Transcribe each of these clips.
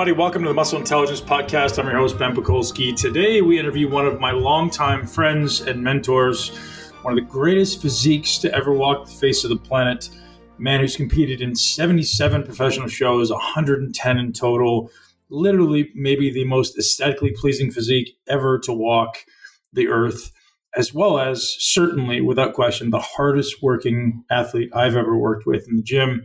Everybody, welcome to the Muscle Intelligence Podcast. I'm your host, Ben Pakulski. Today, we interview one of my longtime friends and mentors, one of the greatest physiques to ever walk the face of the planet, a man who's competed in 77 professional shows, 110 in total, literally, maybe the most aesthetically pleasing physique ever to walk the earth, as well as certainly, without question, the hardest working athlete I've ever worked with in the gym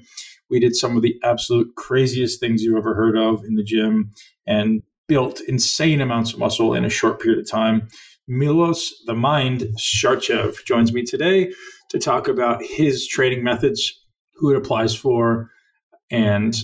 we did some of the absolute craziest things you've ever heard of in the gym and built insane amounts of muscle in a short period of time. Milos the Mind Sarcev joins me today to talk about his training methods, who it applies for, and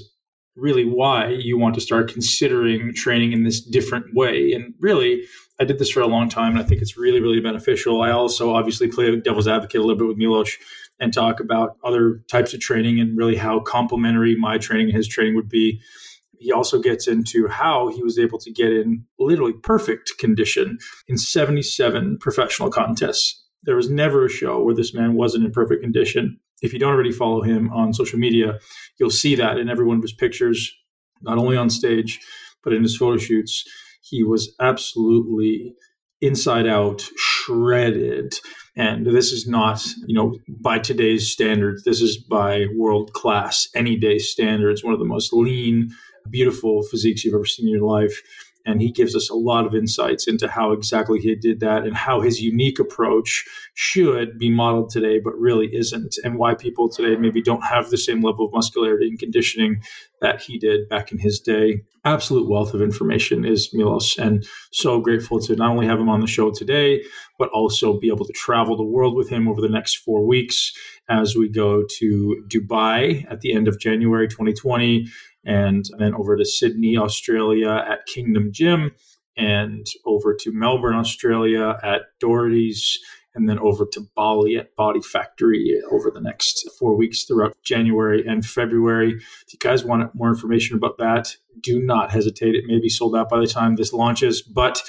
really why you want to start considering training in this different way. And really, I did this for a long time, and I think it's really, really beneficial. I also obviously play devil's advocate a little bit with Milos and talk about other types of training and really how complementary my training and his training would be. He also gets into how he was able to get in literally perfect condition in 77 professional contests. There was never a show where this man wasn't in perfect condition. If you don't already follow him on social media, you'll see that in every one of his pictures, not only on stage, but in his photo shoots. He was absolutely inside out, shredded. And this is not, you know, by today's standards. This is by world class, any day standards. One of the most lean, beautiful physiques you've ever seen in your life. And he gives us a lot of insights into how exactly he did that and how his unique approach should be modeled today, but really isn't, and why people today maybe don't have the same level of muscularity and conditioning that he did back in his day. Absolute wealth of information is Milos, and so grateful to not only have him on the show today, but also be able to travel the world with him over the next four weeks as we go to Dubai at the end of January 2020 and then over to Sydney, Australia at Kingdom Gym, and over to Melbourne, Australia at Doherty's, and then over to Bali at Body Factory over the next four weeks throughout January and February. If you guys want more information about that, do not hesitate. It may be sold out by the time this launches, but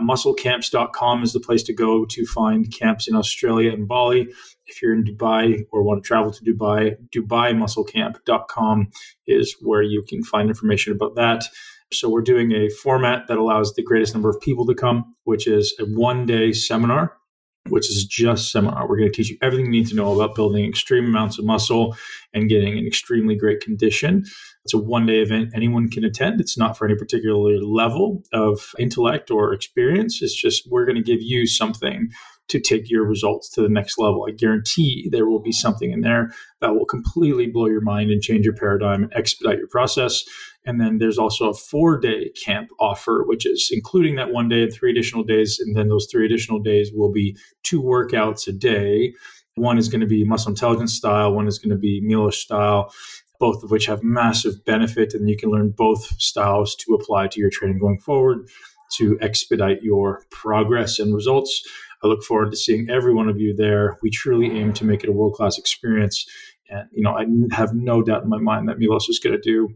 musclecamps.com is the place to go to find camps in Australia and Bali. If you're in Dubai or want to travel to Dubai, DubaiMuscleCamp.com is where you can find information about that. So we're doing a format that allows the greatest number of people to come, which is a one day seminar which is just seminar. We're going to teach you everything you need to know about building extreme amounts of muscle and getting an extremely great condition. It's a one day event anyone can attend. It's not for any particular level of intellect or experience. It's just we're going to give you something to take your results to the next level. I guarantee there will be something in there that will completely blow your mind and change your paradigm and expedite your process. And then there's also a four day camp offer, which is including that one day and three additional days. And then those three additional days will be two workouts a day. One is going to be muscle intelligence style, one is going to be Milos style, both of which have massive benefit. And you can learn both styles to apply to your training going forward to expedite your progress and results. I look forward to seeing every one of you there. We truly aim to make it a world class experience. And, you know, I have no doubt in my mind that Milos is going to do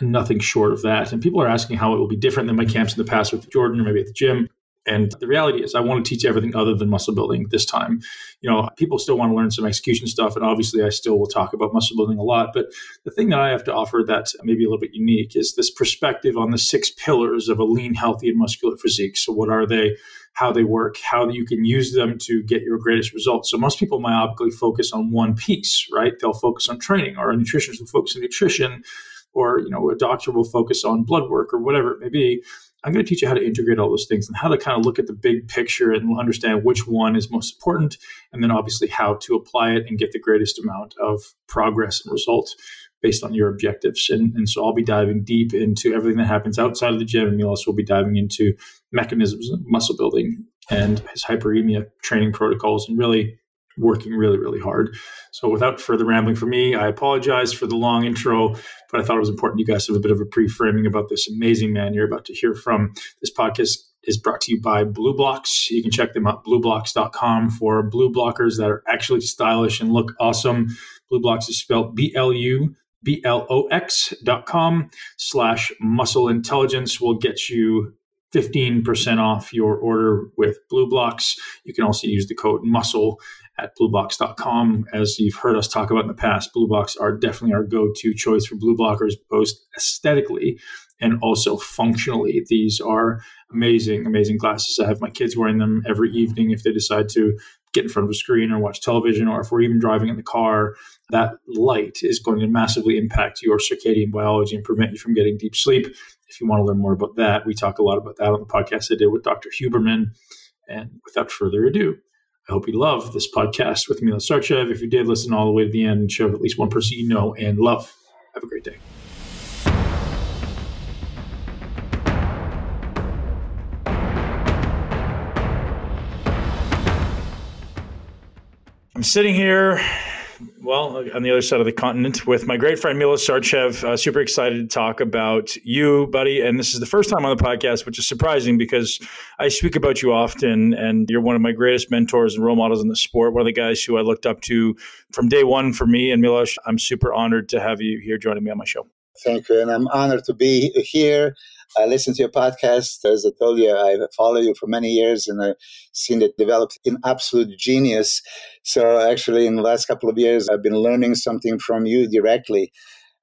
nothing short of that. And people are asking how it will be different than my camps in the past with Jordan or maybe at the gym. And the reality is, I want to teach everything other than muscle building this time. You know, people still want to learn some execution stuff, and obviously, I still will talk about muscle building a lot. But the thing that I have to offer that maybe a little bit unique is this perspective on the six pillars of a lean, healthy, and muscular physique. So, what are they? How they work? How you can use them to get your greatest results. So, most people myopically focus on one piece, right? They'll focus on training, or a nutritionist will focus on nutrition or you know a doctor will focus on blood work or whatever it may be i'm going to teach you how to integrate all those things and how to kind of look at the big picture and understand which one is most important and then obviously how to apply it and get the greatest amount of progress and results based on your objectives. And, and so i'll be diving deep into everything that happens outside of the gym and you'll also be diving into mechanisms muscle building and his hyperemia training protocols and really working really, really hard. So, without further rambling for me, I apologize for the long intro, but I thought it was important you guys have a bit of a pre framing about this amazing man you're about to hear from. This podcast is brought to you by BLUblox. You can check them out, blublox.com, for blue blockers that are actually stylish and look awesome. BLUblox is spelled B L U B L O X dot com slash muscle intelligence will get you 15% off your order with BLUblox. You can also use the code MUSCLE at blublox.com. As you've heard us talk about in the past, BLUblox are definitely our go to choice for blue blockers, both aesthetically and also functionally. These are amazing, amazing glasses. I have my kids wearing them every evening if they decide to get in front of a screen or watch television, or if we're even driving in the car, that light is going to massively impact your circadian biology and prevent you from getting deep sleep. If you want to learn more about that, we talk a lot about that on the podcast I did with Dr. Huberman. And without further ado, I hope you love this podcast with Milos Sarcev. If you did listen all the way to the end, share with at least one person you know and love. Have a great day. I'm sitting here, well, on the other side of the continent with my great friend Milos Sarcev. Uh, super excited to talk about you, buddy. And this is the first time on the podcast, which is surprising because I speak about you often, and you're one of my greatest mentors and role models in the sport. One of the guys who I looked up to from day one for me. And Milos, I'm super honored to have you here joining me on my show. Thank you. And I'm honored to be here I listen to your podcast. As I told you, I follow you for many years and I've seen it develop in absolute genius. So, actually, in the last couple of years, I've been learning something from you directly.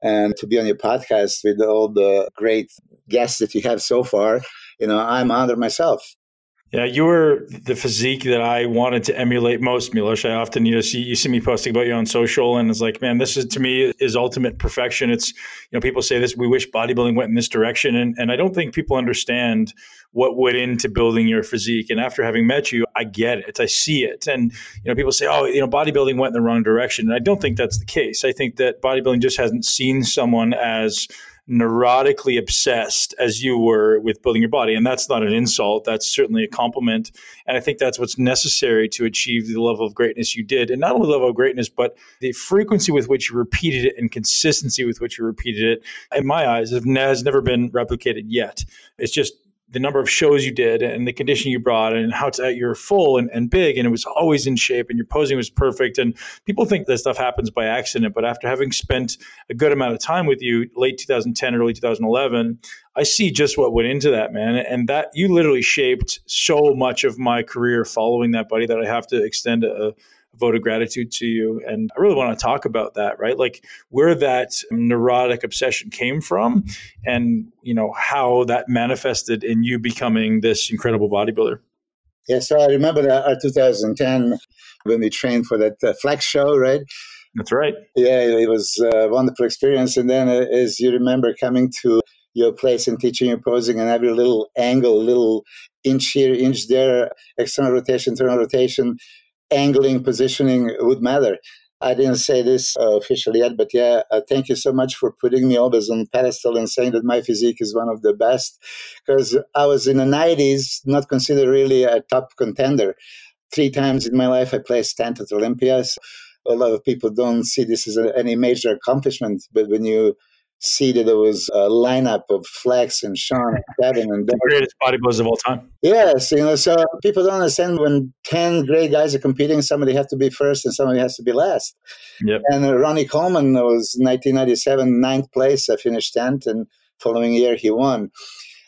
And to be on your podcast with all the great guests that you have so far, you know, I'm honored myself. Yeah, you were the physique that I wanted to emulate most, Milos. I often you know see you see me posting about you on social, and it's like, man, this is to me is ultimate perfection. It's you know people say this, we wish bodybuilding went in this direction, and and I don't think people understand what went into building your physique. And after having met you, I get it, I see it, and you know people say, oh, you know bodybuilding went in the wrong direction, and I don't think that's the case. I think that bodybuilding just hasn't seen someone as neurotically obsessed as you were with building your body. And that's not an insult, that's certainly a compliment. And I think that's what's necessary to achieve the level of greatness you did. And not only the level of greatness, but the frequency with which you repeated it and consistency with which you repeated it, in my eyes, has never been replicated yet. It's just the number of shows you did and the condition you brought and how to, you're full and, and big and it was always in shape and your posing was perfect and people think that stuff happens by accident but after having spent a good amount of time with you late 2010 early 2011 i see just what went into that man and that you literally shaped so much of my career following that buddy that i have to extend a, vote of gratitude to you. And I really want to talk about that, right? Like where that neurotic obsession came from and, you know, how that manifested in you becoming this incredible bodybuilder. Yeah, so I remember that uh, 2010 when we trained for that uh, flex show, right? That's right. Yeah, it was a wonderful experience. And then, uh, as you remember, coming to your place and teaching you posing and every little angle, little inch here, inch there, external rotation, internal rotation, angling, positioning would matter. I didn't say this uh, officially yet, but yeah, uh, thank you so much for putting me always on pedestal and saying that my physique is one of the best. Because I was in the 90s, not considered really a top contender. Three times in my life, I placed 10th at Olympia. So a lot of people don't see this as a, any major accomplishment, but when you see that there was a lineup of Flex and Sean and Kevin and the greatest bodybuilders of all time. Yes, you know, so people don't understand when ten great guys are competing, somebody has to be first and somebody has to be last. Yep. And uh, Ronnie Coleman was 1997 ninth place. I finished tenth, and following year he won.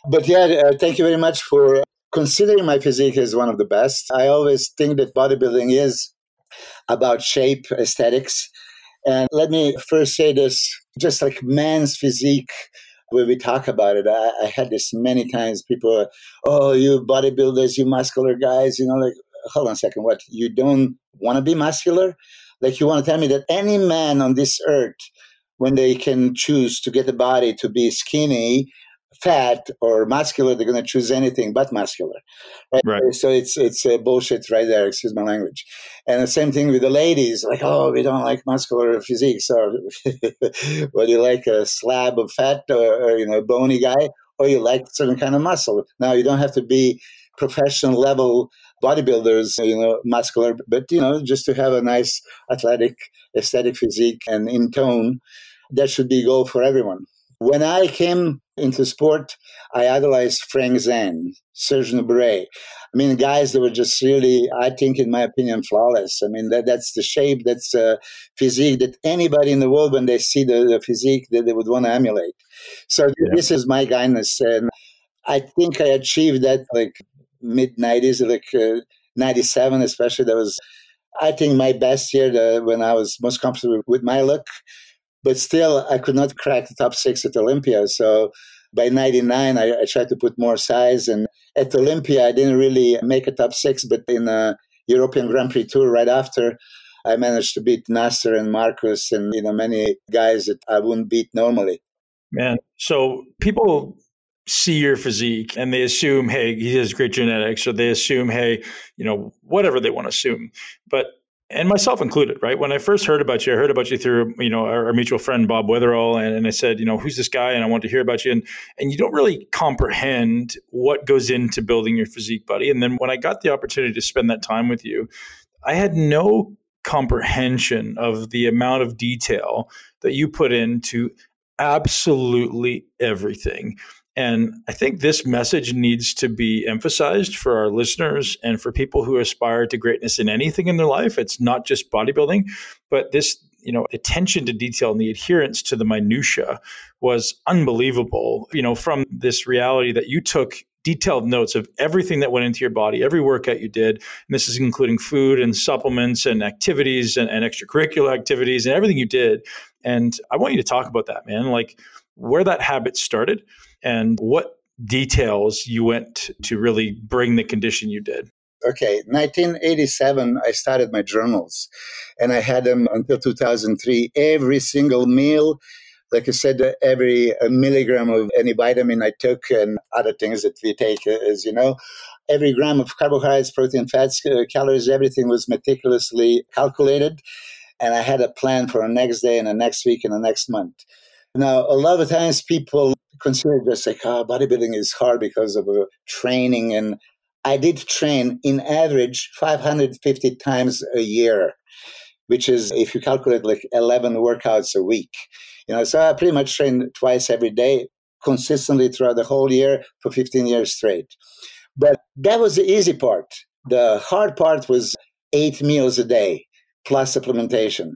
But yeah, uh, thank you very much for considering my physique as one of the best. I always think that bodybuilding is about shape, aesthetics. And let me first say this just like man's physique when we talk about it, I, I, had this many times. People are, oh, you bodybuilders, you muscular guys, you know, like, hold on a second, what? You don't want to be muscular? Like, you want to tell me that any man on this earth, when they can choose to get a body to be skinny fat or muscular, they're going to choose anything but muscular. Right? right. So it's it's a bullshit right there. Excuse my language. And the same thing with the ladies, like oh, we don't like muscular physique. So, whether you like a slab of fat or, or you know bony guy, or you like certain kind of muscle. Now you don't have to be professional level bodybuilders, you know, muscular, but you know, just to have a nice athletic, aesthetic physique and in tone, that should be goal for everyone. When I came into sport, I idolized Frank Zane, Serge Nubret. I mean, guys that were just really, I think, in my opinion, flawless. I mean, that, that's the shape, that's a physique that anybody in the world, when they see the, the physique, that they would want to emulate. So yeah. this is my guidance, and I think I achieved that like mid '90s, like uh, '97, especially. That was I think my best year the, when I was most comfortable with my look, but still I could not crack the top six at Olympia. So by 99, I, I tried to put more size. And at Olympia, I didn't really make a top six, but in a European Grand Prix Tour right after, I managed to beat Nasser and Marcus and you know many guys that I wouldn't beat normally. Man, so people see your physique and they assume, hey, he has great genetics, or they assume, hey, you know, whatever they want to assume. But and myself included, right? When I first heard about you, I heard about you through, you know, our, our mutual friend Bob Wetherell, and, and, I said, you know, who's this guy? And I want to hear about you. And and you don't really comprehend what goes into building your physique, buddy. And then when I got the opportunity to spend that time with you, I had no comprehension of the amount of detail that you put into absolutely everything. And I think this message needs to be emphasized for our listeners and for people who aspire to greatness in anything in their life. It's not just bodybuilding, but this, you know, attention to detail and the adherence to the minutia was unbelievable. You know, from this reality that you took detailed notes of everything that went into your body, every workout you did. And this is including food and supplements and activities and, and extracurricular activities and everything you did. And I want you to talk about that, man. Like where that habit started and what details you went to really bring the condition you did. Okay, 1987, I started my journals and I had them until 2003. Every single meal, like I said, every milligram of any vitamin I took and other things that we take, as you know, every gram of carbohydrates, protein, fats, uh, calories, everything was meticulously calculated. And I had a plan for the next day and the next week and the next month. Now, a lot of times people consider just like, oh, bodybuilding is hard because of uh, training. And I did train in average 550 times a year, which is, if you calculate, like 11 workouts a week. You know, so I pretty much trained twice every day, consistently throughout the whole year for 15 years straight. But that was the easy part. The hard part was eight meals a day plus supplementation.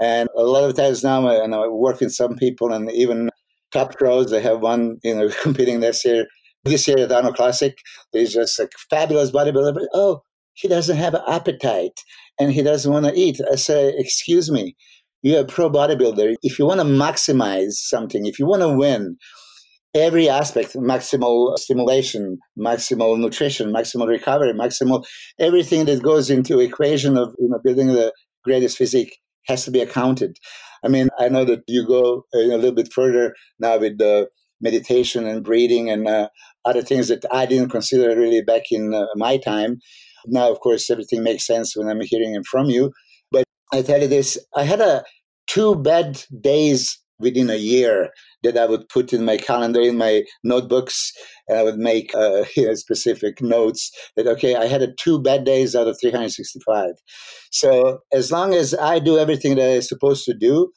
And a lot of times now, I, I work with some people, and even top pros, they have one, you know, competing this year. This year at Arnold Classic, there's just a fabulous bodybuilder, but oh, he doesn't have an appetite and he doesn't want to eat. I say, excuse me, you're a pro bodybuilder. If you want to maximize something, if you want to win, every aspect maximal stimulation maximal nutrition maximal recovery maximal everything that goes into equation of you know, building the greatest physique has to be accounted. I mean, I know that you go a little bit further now with the meditation and breathing and uh, other things that I didn't consider really back in uh, my time. Now, of course, everything makes sense when I'm hearing it from you. But I tell you this I had a two bad days within a year that I would put in my calendar, in my notebooks, and I would make uh, you know, specific notes that, okay, I had a two bad days out of 365. So as long as I do everything that I'm supposed to do,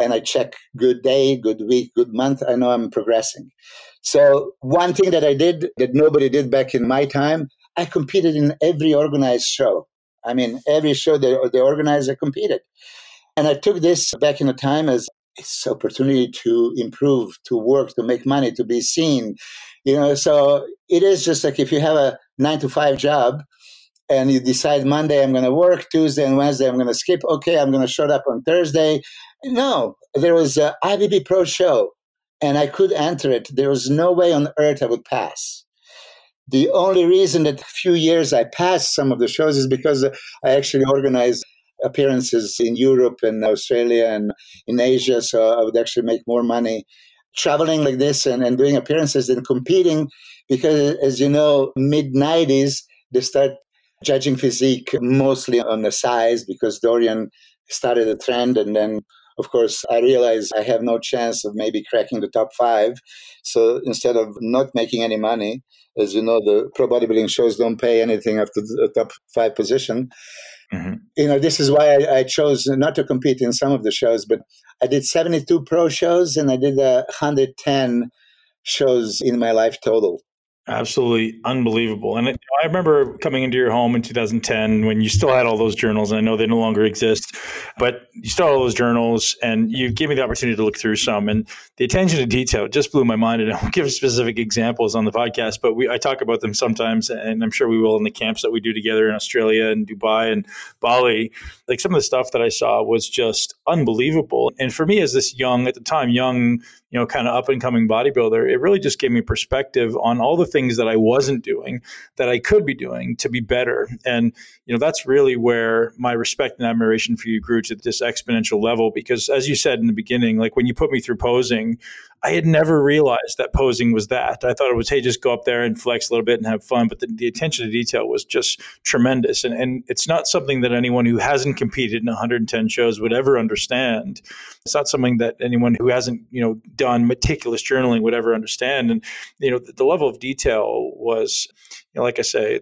and I check good day, good week, good month, I know I'm progressing. So one thing that I did that nobody did back in my time, I competed in every organized show. I mean, every show that the organizer competed. And I took this back in the time as it's opportunity to improve, to work, to make money, to be seen. You know, so it is just like if you have a nine to five job and you decide Monday I'm going to work, Tuesday and Wednesday I'm going to skip. Okay, I'm going to show up on Thursday. No, there was a IFBB Pro show, and I could enter it. There was no way on earth I would pass. The only reason that a few years I passed some of the shows is because I actually organized appearances in Europe and Australia and in Asia. So I would actually make more money traveling like this and, and doing appearances than competing because, as you know, mid 90s, they start judging physique mostly on the size because Dorian started a trend and then of course, I realized I have no chance of maybe cracking the top five. So instead of not making any money, as you know, the pro bodybuilding shows don't pay anything after the top five position. Mm-hmm. You know, this is why I, I, chose not to compete in some of the shows, but I did 72 pro shows and I did uh, 110 shows in my life total. Absolutely unbelievable. And I remember coming into your home in 2010 when you still had all those journals. And I know they no longer exist, but you still had all those journals and you gave me the opportunity to look through some. And the attention to detail just blew my mind. And I won't give specific examples on the podcast, but we, I talk about them sometimes. And I'm sure we will in the camps that we do together in Australia and Dubai and Bali. Like some of the stuff that I saw was just unbelievable. And for me, as this young, at the time, young, you know, kind of up and coming bodybuilder, it really just gave me perspective on all the things that I wasn't doing that I could be doing to be better. And, you know, that's really where my respect and admiration for you grew to this exponential level. Because as you said in the beginning, like when you put me through posing, I had never realized that posing was that. I thought it was, hey, just go up there and flex a little bit and have fun. But the, the attention to detail was just tremendous. And, and it's not something that anyone who hasn't competed in 110 shows would ever understand. It's not something that anyone who hasn't, you know, done meticulous journaling would ever understand. And, you know, the, the level of detail was, you know, like I say,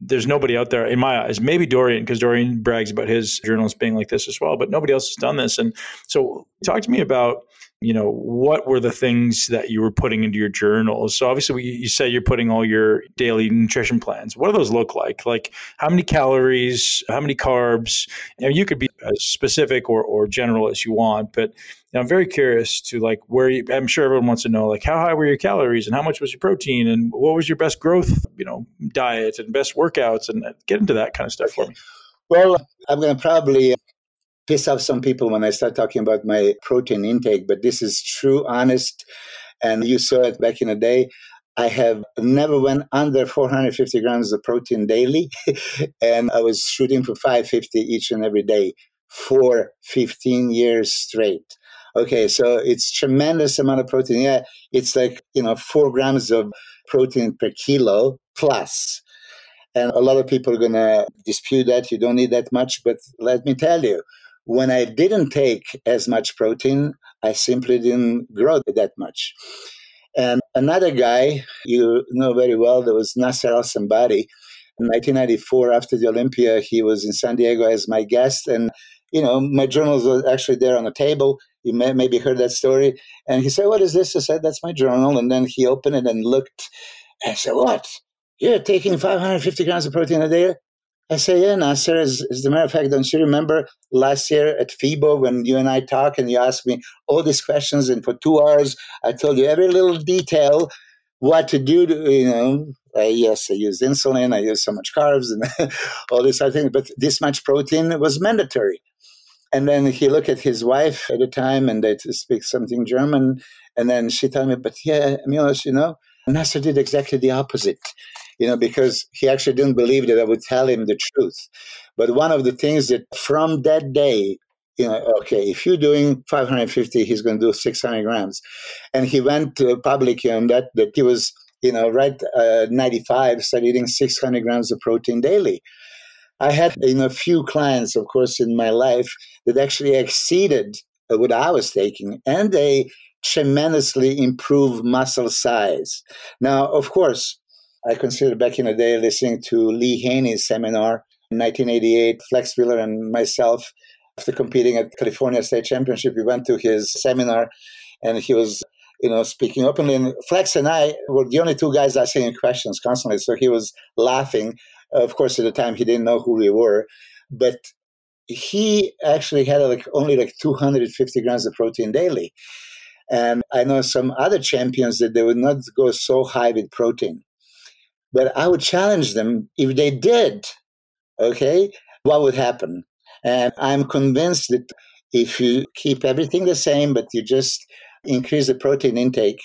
there's nobody out there in my eyes maybe dorian because dorian brags about his journals being like this as well but nobody else has done this and so talk to me about you know what were the things that you were putting into your journals? So obviously you say you're putting all your daily nutrition plans. What do those look like? Like how many calories how many carbs? You, know, you could be as specific or, or general as you want but you know, i'm very curious to like where you, i'm sure everyone wants to know like how high were your calories and how much was your protein and what was your best growth you know diet and best workouts and uh, get into that kind of stuff for me. Well i'm going to probably uh, piss off some people when I start talking about my protein intake, but this is true, honest, and you saw it back in the day. I have never went under 450 grams of protein daily, and I was shooting for 550 each and every day for 15 years straight. Okay, so it's tremendous amount of protein. Yeah, it's like you know four grams of protein per kilo plus. And a lot of people are going to dispute that. You don't need that much. But let me tell you, when I didn't take as much protein, I simply didn't grow that much. And another guy you know very well, there was Nasser El Sonbaty. In 1994, after the Olympia, he was in San Diego as my guest. And, you know, my journals were actually there on the table. You may, maybe heard that story. And he said, What is this? I said, That's my journal. And then he opened it and looked. And said, What? You're taking 550 grams of protein a day? I say, yeah, Nasser, as, as a matter of fact, don't you remember last year at FIBO when you and I talked and you asked me all these questions and for two hours I told you every little detail what to do to, you know, yes, I used insulin, I used so much carbs and all this other thing, but this much protein was mandatory. And then he looked at his wife at the time and they speak something German. And then she told me, but yeah, Milos, you know, Nasser did exactly the opposite you know, because he actually didn't believe that I would tell him the truth. But one of the things that from that day, you know, okay, if you're doing 550, he's going to do 600 grams. And he went to public on that, that he was, you know, right uh, 95, started eating 600 grams of protein daily. I had, you know, a few clients, of course, in my life that actually exceeded what I was taking, and they tremendously improved muscle size. Now, of course, I consider back in the day listening to Lee Haney's seminar in 1988. Flex Wheeler and myself, after competing at California State Championship, we went to his seminar and he was you know, speaking openly. And Flex and I were the only two guys asking questions constantly. So he was laughing. Of course, at the time, he didn't know who we were. But he actually had like only like 250 grams of protein daily. And I know some other champions that they would not go so high with protein. But I would challenge them if they did, okay, what would happen? And I'm convinced that if you keep everything the same, but you just increase the protein intake,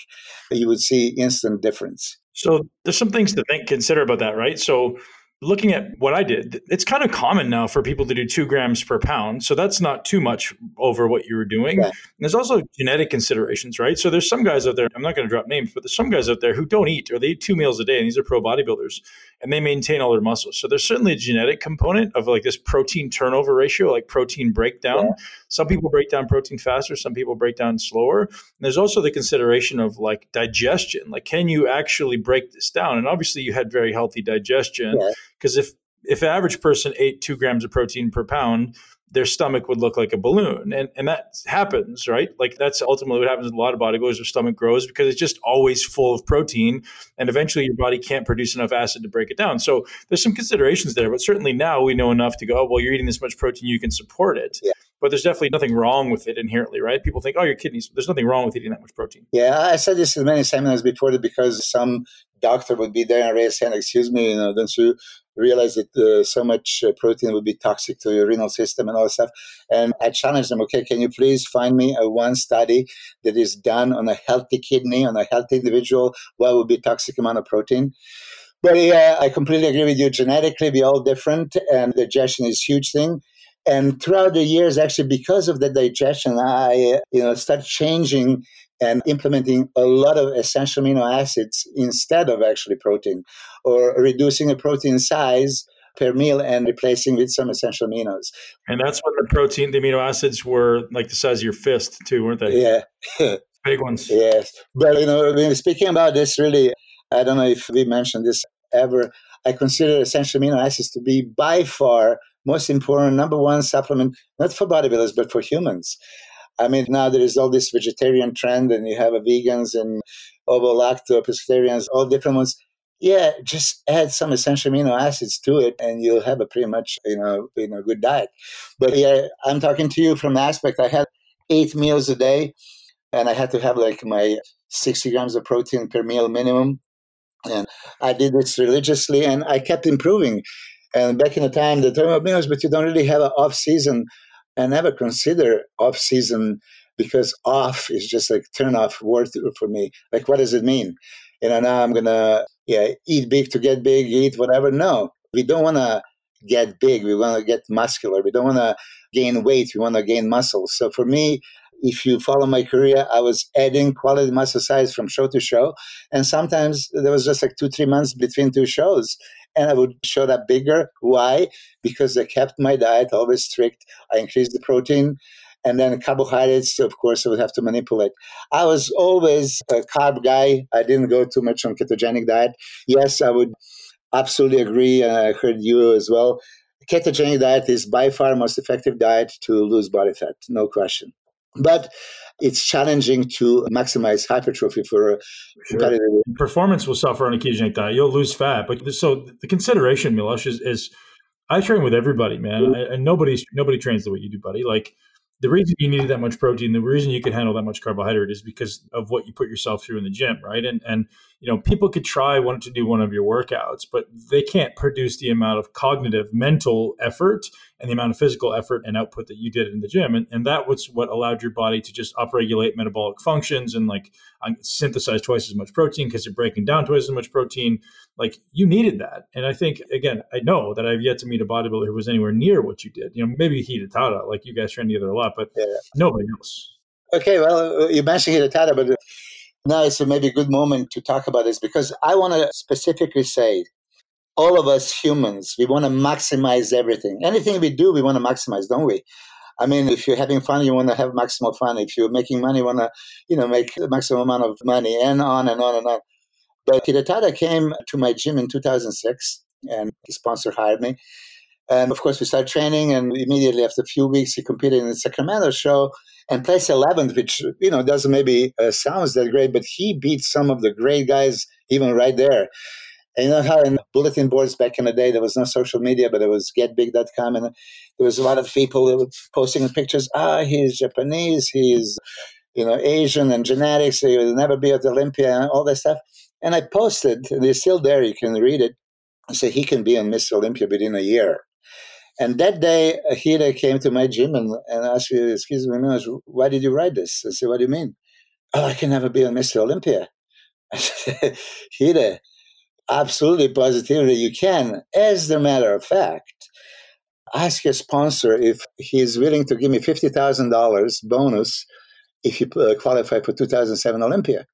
you would see instant difference. So there's some things to think consider about that, right? So looking at what I did, it's kind of common now for people to do two grams per pound. So that's not too much over what you were doing. Yeah. there's also genetic considerations, right? So there's some guys out there, I'm not going to drop names, but there's some guys out there who don't eat or they eat two meals a day. And these are pro bodybuilders and they maintain all their muscles. So there's certainly a genetic component of like this protein turnover ratio, like protein breakdown. Yeah. Some people break down protein faster, some people break down slower. And there's also the consideration of like digestion. Like, can you actually break this down? And obviously, you had very healthy digestion because if if an average person ate two grams of protein per pound, their stomach would look like a balloon. And, and that happens, right? Like that's ultimately what happens with a lot of bodybuilders. Their stomach grows because it's just always full of protein. And eventually your body can't produce enough acid to break it down. So there's some considerations there. But certainly now we know enough to go, oh, well, you're eating this much protein, you can support it. Yeah. But there's definitely nothing wrong with it inherently, right? People think, oh, your kidneys. There's nothing wrong with eating that much protein. Yeah, I said this in many seminars before because some doctor would be there and raise hand, excuse me, you know, don't you realize that uh, so much uh, protein would be toxic to your renal system and all that stuff. And I challenged them, okay, can you please find me a one study that is done on a healthy kidney, on a healthy individual, what would be toxic amount of protein? But yeah, I completely agree with you. Genetically, we're all different, and digestion is huge thing. And throughout the years, actually, because of the digestion, I you know start changing and implementing a lot of essential amino acids instead of actually protein, or reducing the protein size per meal and replacing with some essential aminos. And that's when the protein, the amino acids were like the size of your fist too, weren't they? Yeah. Big ones. Yes. But, you know, speaking about this, really, I don't know if we mentioned this ever. I consider essential amino acids to be by far most important, number one supplement, not for bodybuilders, but for humans. I mean, now there is all this vegetarian trend, and you have a vegans and ovo lacto pescatarians, all different ones. Yeah, just add some essential amino acids to it, and you'll have a pretty much you know you know good diet. But yeah, I'm talking to you from the aspect I had eight meals a day, and I had to have like my 60 grams of protein per meal minimum. And I did this religiously, and I kept improving. And back in the time, they told me, meals, but you don't really have an off season. I never consider off season because off is just like turn off word for me. Like, what does it mean? You know, now I'm gonna yeah eat big to get big, eat whatever. No, we don't want to get big. We want to get muscular. We don't want to gain weight. We want to gain muscle. So for me, if you follow my career, I was adding quality muscle size from show to show. And sometimes there was just like two, three months between two shows. And I would show that bigger. Why? Because I kept my diet always strict. I increased the protein. And then carbohydrates, of course, I would have to manipulate. I was always a carb guy. I didn't go too much on ketogenic diet. Yes, I would absolutely agree. And I heard you as well. Ketogenic diet is by far most effective diet to lose body fat, no question. But it's challenging to maximize hypertrophy for a sure. performance will suffer on occasion ketogenic diet. You'll lose fat, but so the consideration, Milos, is, is I train with everybody, man, mm-hmm. and nobody nobody trains the way you do, buddy. Like the reason you needed that much protein, the reason you can handle that much carbohydrate is because of what you put yourself through in the gym, right? And and you know, people could try want to do one of your workouts, but they can't produce the amount of cognitive, mental effort and the amount of physical effort and output that you did in the gym. And, and that was what allowed your body to just upregulate metabolic functions and like synthesize twice as much protein because you're breaking down twice as much protein. Like you needed that. And I think, again, I know that I've yet to meet a bodybuilder who was anywhere near what you did. You know, maybe Hidetada, like you guys train together a lot, but yeah. nobody else. Okay, well, uh, you mentioned Hidetada, but uh, now it's a maybe good moment to talk about this because I want to specifically say all of us humans, we want to maximize everything. Anything we do, we want to maximize, don't we? I mean, if you're having fun, you want to have maximal fun. If you're making money, you want to, you know, make the maximum amount of money and on and on and on. But Hidetada came to my gym in 2006 and his sponsor hired me. And of course, we started training, and immediately after a few weeks, he competed in the Sacramento show and placed 11th, which you know doesn't maybe uh, sounds that great, but he beat some of the great guys even right there. And you know how in bulletin boards back in the day there was no social media, but there was getbig.com, and there was a lot of people that were posting pictures. Ah, he's Japanese, he's you know Asian and genetics. He will never be at Olympia and all that stuff. And I posted, and it's still there. You can read it. I said he can be on Mr. Olympia within a year. And that day, Hida came to my gym and, and asked me, Excuse me, why did you write this? I said, What do you mean? Oh, I can never be on Mr. Olympia. I said, Hida, absolutely, positively, you can. As a matter of fact, ask your sponsor if he's willing to give me $50,000 bonus if you uh, qualify for 2007 Olympia.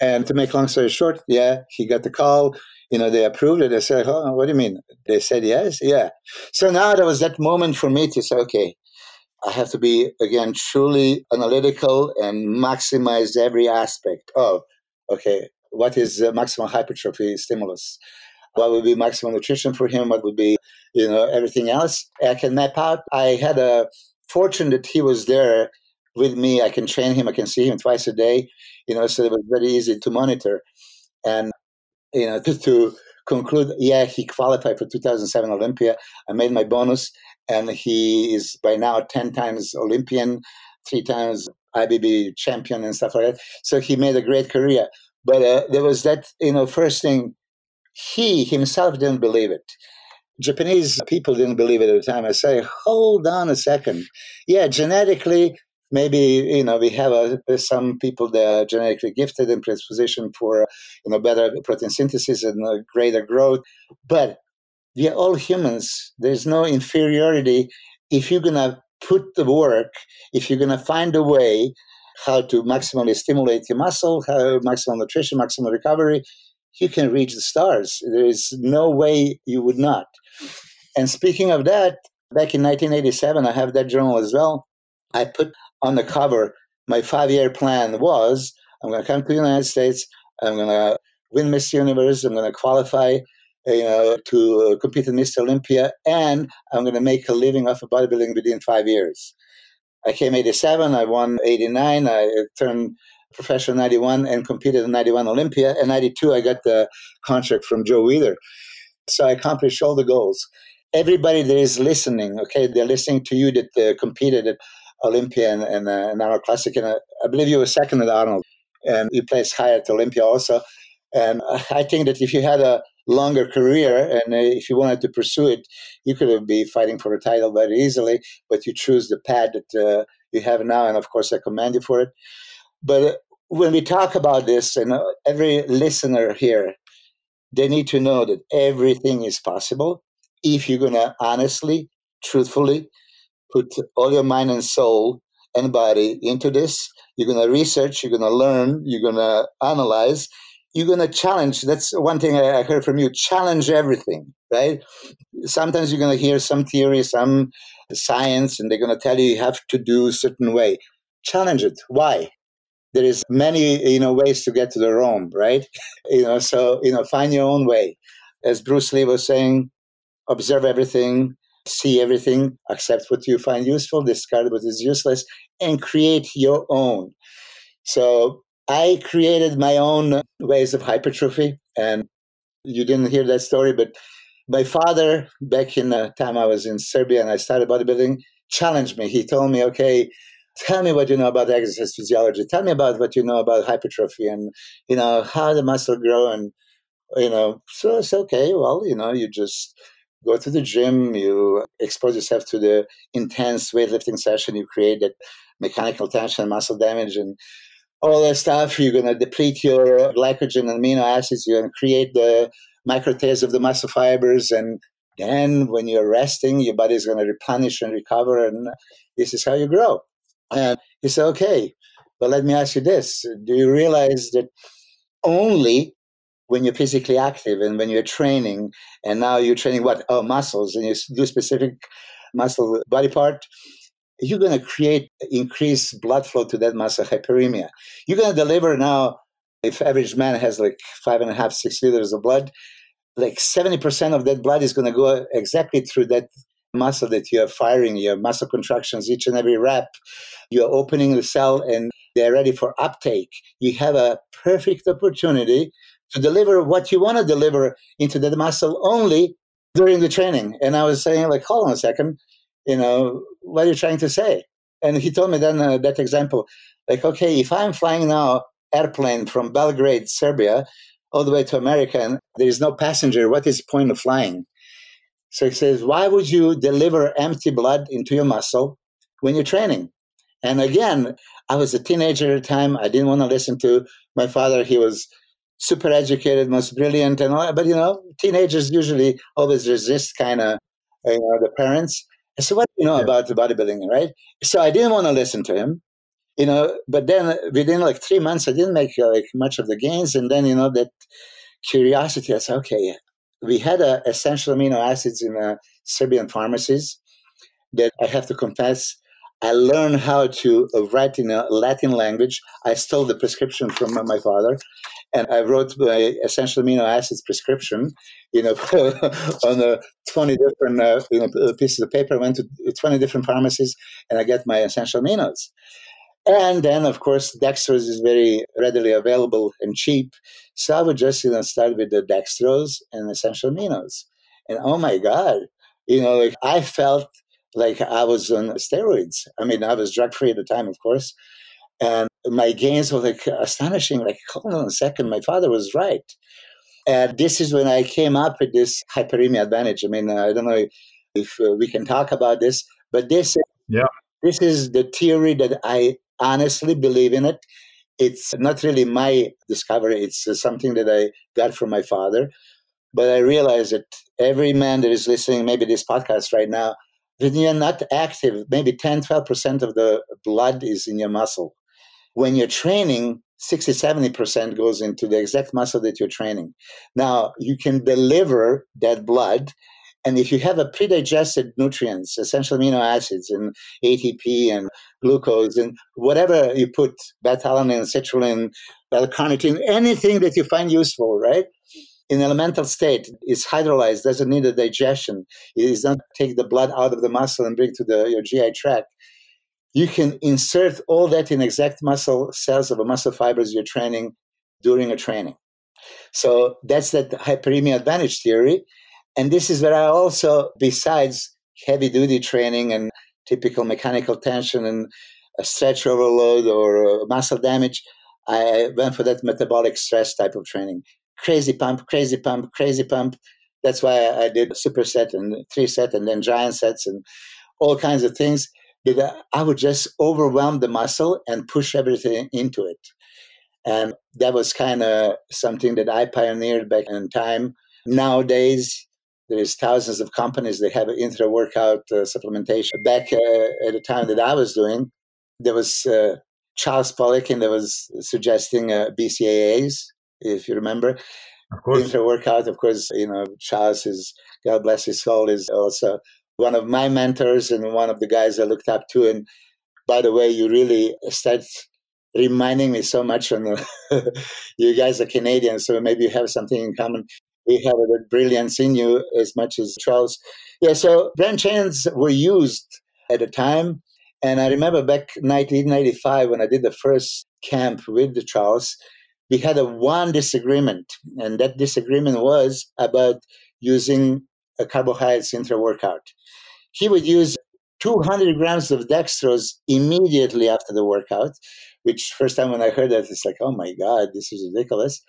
And to make long story short, yeah, he got the call you know, they approved it. I said, oh, what do you mean? They said yes? Yeah. So now there was that moment for me to say, okay, I have to be, again, truly analytical and maximize every aspect of, okay, what is maximum hypertrophy stimulus? what would be maximum nutrition for him, what would be, you know, everything else. I can map out. I had a fortune that he was there with me. I can train him. I can see him twice a day, you know, so it was very easy to monitor. And, you know, to, to conclude, yeah, he qualified for 2007 Olympia. I made my bonus, and he is by now 10 times Olympian, three times IFBB champion, and stuff like that. So he made a great career. But uh, there was that, you know, first thing, he himself didn't believe it. Japanese people didn't believe it at the time. I say, hold on a second. Yeah, genetically, maybe you know we have a, some people that are genetically gifted and predisposition for you know better protein synthesis and uh, greater growth, but we are all humans. There's no inferiority if you're gonna put the work, if you're gonna find a way how to maximally stimulate your muscle, how maximum nutrition, maximum recovery, you can reach the stars. There is no way you would not. And speaking of that, back in 1987, I have that journal as well. I put on the cover my five year plan was I'm going to come to the United States, I'm going to win Mr. Universe, I'm going to qualify you know, to compete in Mr. Olympia, and I'm going to make a living off of bodybuilding within five years. I came 87, I won 89, I turned professional 91 and competed in 91 Olympia. And 92, I got the contract from Joe Weider. So I accomplished all the goals. Everybody that is listening, okay, they're listening to you that uh, competed at Olympia and, and, uh, Arnold Classic. And uh, I believe you were second at Arnold and you placed high at Olympia also. And I think that if you had a longer career and uh, if you wanted to pursue it, you could be fighting for a title very easily, but you choose the path that uh, you have now. And of course, I commend you for it. But when we talk about this, and every listener here, they need to know that everything is possible if you're going to honestly, truthfully put all your mind and soul and body into this. You're going to research, you're going to learn, you're going to analyze, you're going to challenge. That's one thing I heard from you challenge everything, right? Sometimes you're going to hear some theory, some science, and they're going to tell you you have to do a certain way. Challenge it. Why? there is many you know ways to get to the Rome, right? You know, so you know, find your own way. As Bruce Lee was saying, observe everything, see everything, accept what you find useful, discard what is useless, and create your own. So I created my own ways of hypertrophy, and you didn't hear that story, but my father, back in the time I was in Serbia and I started bodybuilding, challenged me. He told me, okay, tell me what you know about exercise physiology. Tell me about what you know about hypertrophy and, you know, how the muscle grow. And, you know, so it's okay. Well, you know, you just go to the gym, you expose yourself to the intense weightlifting session, you create that mechanical tension, muscle damage, and all that stuff. You're going to deplete your glycogen and amino acids. You're going to create the microtears of the muscle fibers. And then when you're resting, your body's going to replenish and recover. And this is how you grow. And he said, okay, but let me ask you this. Do you realize that only when you're physically active and when you're training, and now you're training what? Oh, muscles, and you do specific muscle uh, body part, you're going to create increased blood flow to that muscle hyperemia. You're going to deliver now, if average man has like five and a half, six liters of blood, like 70% of that blood is going to go exactly through that muscle that you are firing, your muscle contractions each and every rep you're opening the cell and they're ready for uptake. You have a perfect opportunity to deliver what you want to deliver into the muscle only during the training. And I was saying, like, hold on a second, you know, what are you trying to say? And he told me then uh, that example, like, okay, if I'm flying now airplane from Belgrade, Serbia, all the way to America, and there is no passenger, what is the point of flying? So he says, why would you deliver empty blood into your muscle when you're training? And again, I was a teenager at the time. I didn't want to listen to my father. He was super educated, most brilliant, and all that. But you know, teenagers usually always resist kind of you know, the parents. I said, "What do you know yeah. about the bodybuilding?" Right? So I didn't want to listen to him. You know, but then within like three months, I didn't make like much of the gains, and then you know that curiosity. I said, "Okay." We had uh, essential amino acids in uh, Serbian pharmacies that I have to confess I learned how to write in a Latin language. I stole the prescription from my father, and I wrote my essential amino acids prescription, you know, on the 20 different uh, you know, pieces of paper. I went to 20 different pharmacies, and I get my essential aminos. And then, of course, dextrose is very readily available and cheap. So I would just you know, start with the dextrose and essential aminos. And oh my God, you know, like I felt like I was on steroids. I mean, I was drug free at the time, of course. And my gains were like astonishing. Like, hold on a second, my father was right. And this is when I came up with this hyperemia advantage. I mean, I don't know if uh, we can talk about this, but this, yeah. this is the theory that I honestly believe in it. It's not really my discovery, it's uh, something that I got from my father. But I realize that every man that is listening, maybe this podcast right now, when you're not active, maybe 10, 12% of the blood is in your muscle. When you're training, 60, 70% goes into the exact muscle that you're training. Now, you can deliver that blood. And if you have a pre-digested nutrients, essential amino acids and ATP and glucose and whatever you put, beta-alanine, citrulline, L-carnitine, anything that you find useful, right? In elemental state is hydrolyzed, doesn't need a digestion. it does not take the blood out of the muscle and bring to the your GI tract. You can insert all that in exact muscle cells of the muscle fibers you're training during a training. So that's that hyperemia advantage theory. And this is where I also, besides heavy duty training and typical mechanical tension and a stretch overload or uh, muscle damage, I went for that metabolic stress type of training crazy pump, crazy pump, crazy pump. That's why I did superset and three set and then giant sets and all kinds of things. That I would just overwhelm the muscle and push everything into it. And that was kind of something that I pioneered back in time. Nowadays, there is thousands of companies that have intra workout uh, supplementation. Back uh, at the time that I was doing, there was uh, Charles Poliquin that was suggesting uh, BCAAs, if you remember. Of course. Intra workout, of course, you know, Charles is, God bless his soul, is also one of my mentors and one of the guys I looked up to. And by the way, you really start reminding me so much on the, you guys are Canadians, so maybe you have something in common. We have a brilliance in you as much as Charles. Yeah, so branched chains were used at the time. And I remember back 1995 when I did the first camp with the Charles, we had a one disagreement, and that disagreement was about using a carbohydrates intra workout. He would use 200 grams of dextrose immediately after the workout, which first time when I heard that, it's like, oh my God, this is ridiculous.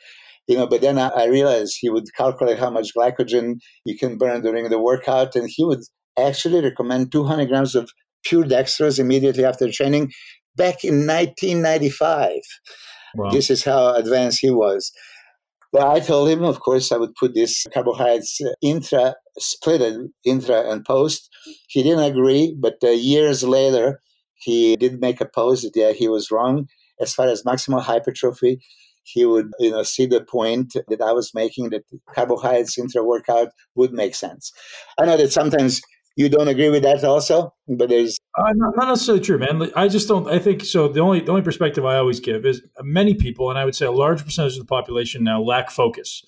You know, but then I, I realized he would calculate how much glycogen you can burn during the workout, and he would actually recommend 200 grams of pure dextrose immediately after training back in 1995. Wow. This is how advanced he was. But I told him, of course, I would put this carbohydrates intra, split it, intra and post. He didn't agree, but uh, years later, he did make a post that yeah, he was wrong. As far as maximal hypertrophy, he would you know see the point that I was making that carbohydrates intra workout would make sense. I know that sometimes you don't agree with that also? But there's uh, not, not, necessarily true man. I just don't i think so the only the only perspective i always give is many people and i would say a large percentage of the population now lack focus.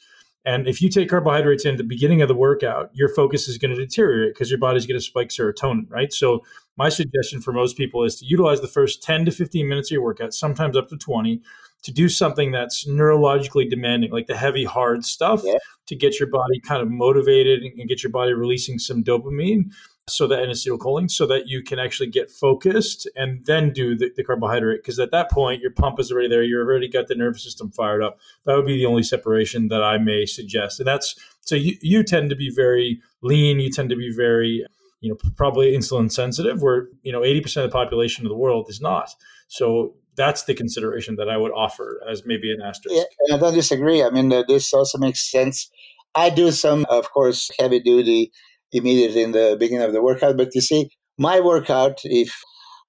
And if you take carbohydrates in the beginning of the workout your focus is going to deteriorate because your body's going to spike serotonin right? So my suggestion for most people is to utilize the first 10 to 15 minutes of your workout sometimes up to 20 to do something that's neurologically demanding, like the heavy, hard stuff, yeah. to get your body kind of motivated and get your body releasing some dopamine so that and acetylcholine so that you can actually get focused and then do the, the carbohydrate because at that point your pump is already there you've already got the nervous system fired up that would be the only separation that i may suggest and that's so you, you tend to be very lean you tend to be very you know probably insulin sensitive where you know 80% of the population of the world is not so that's the consideration that I would offer as maybe an asterisk. Yeah, I don't disagree. I mean, this also makes sense. I do some, of course, heavy duty immediately in the beginning of the workout. But you see, my workout, if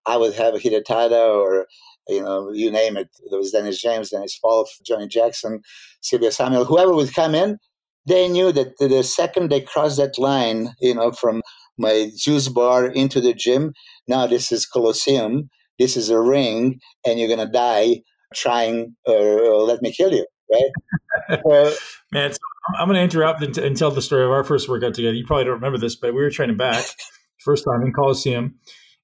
I would have a Hidetada or you know, you name it. There was Dennis James, Dennis Wolf, Johnny Jackson, Silvio Samuel, whoever would come in, they knew that the second they crossed that line, you know, from my juice bar into the gym, now this is Colosseum, this is a ring, and you're going to die trying, uh, let me kill you, right? uh, Man, so I'm going to interrupt and, and, tell the story of our first workout together. You probably don't remember this, but we were training back first time in Coliseum.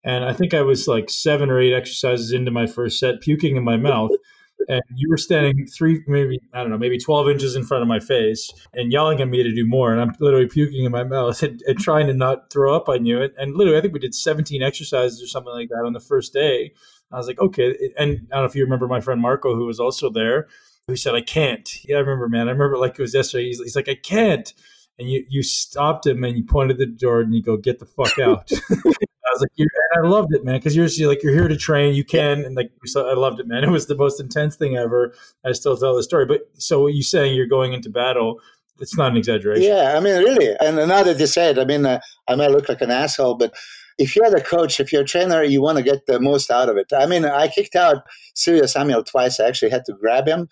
And I think I was like seven or eight exercises into my first set, puking in my mouth and you were standing three, maybe I don't know, maybe twelve inches in front of my face, and yelling at me to do more, and I'm literally puking in my mouth and, and trying to not throw up on you. And, and, literally, I think we did 17 exercises or something like that on the first day. I was like, okay. And I don't know if you remember my friend Marco, who was also there, who said, I can't. Yeah, I remember, man. I remember like it was yesterday. He's, he's like, I can't. And you, you stopped him and you pointed the door and you go, get the fuck out. I was like, and I loved it, man, because you're, like you're here to train, you can, and like so I loved it, man. It was the most intense thing ever. I still tell the story, but so what you saying you're going into battle, it's not an exaggeration. Yeah, I mean, really. And now that you say it, I mean, uh, I might look like an asshole, but if you're the coach, if you're a trainer, you want to get the most out of it. I mean, I kicked out Silvio Samuel twice. I actually had to grab him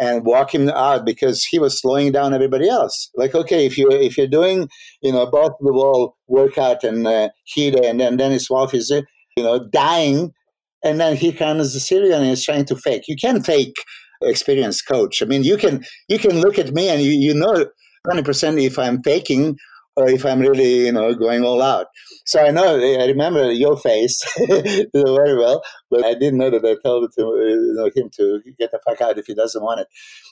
and walk him out because he was slowing down everybody else. Like, okay, if you if you're doing you know both the wall workout and uh, and then Dennis Wolf is uh, you know dying, and then he comes the Syrian and is trying to fake. You can fake experienced coach. I mean, you can you can look at me and you you know 100% if I'm faking or if I'm really, you know, going all out. So I know, I remember your face very well, but I didn't know that I told to, you know, him to get the fuck out if he doesn't want it.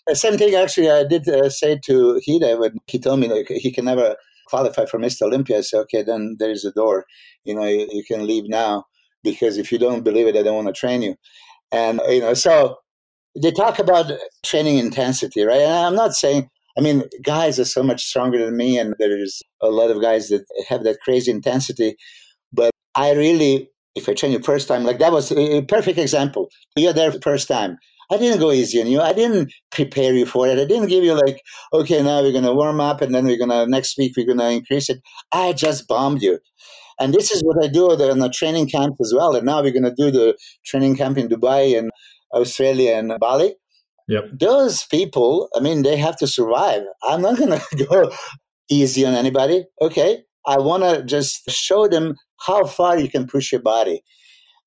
The same thing, actually, I did uh, say to Hida when he told me he can never qualify for Mr. Olympia. I said, okay, then there's a door. You know, you, you can leave now because if you don't believe it, I don't want to train you. And, you know, so they talk about training intensity, right? And I'm not saying I mean, guys are so much stronger than me, and there's a lot of guys that have that crazy intensity. But I really, if I train you first time, like that was a perfect example. You're there first time. I didn't go easy on you. I didn't prepare you for it. I didn't give you like, okay, now we're gonna warm up, and then we're gonna next week we're gonna increase it. I just bombed you. And this is what I do in the training camp as well. And now we're going to do the training camp in Dubai and Australia and Bali. Yep. Those people, I mean, they have to survive. I'm not going to go easy on anybody. Okay. I want to just show them how far you can push your body.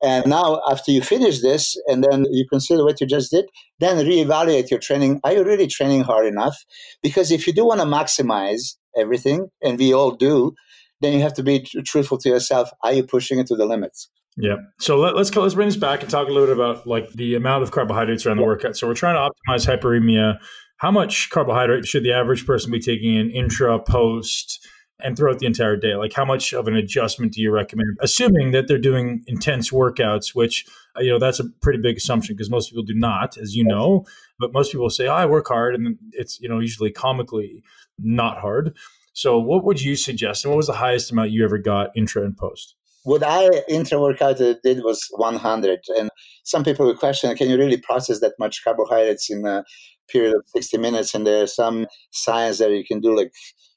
And now, after you finish this and then you consider what you just did, then reevaluate your training. Are you really training hard enough? Because if you do want to maximize everything, and we all do, then you have to be truthful to yourself. Are you pushing it to the limits? Yeah. So let, us let's bring this back and talk a little bit about like the amount of carbohydrates around the workout. So we're trying to optimize hyperemia. How much carbohydrate should the average person be taking in intra, post, and throughout the entire day? Like how much of an adjustment do you recommend? Assuming that they're doing intense workouts, which uh, you know that's a pretty big assumption because most people do not, as you know. But most people say, oh, "I work hard," and it's you know usually comically not hard. So, what would you suggest? And what was the highest amount you ever got intra and post? What I intra workout uh, did was 100. And some people would question, can you really process that much carbohydrates in a period of 60 minutes? And there's some science that you can do like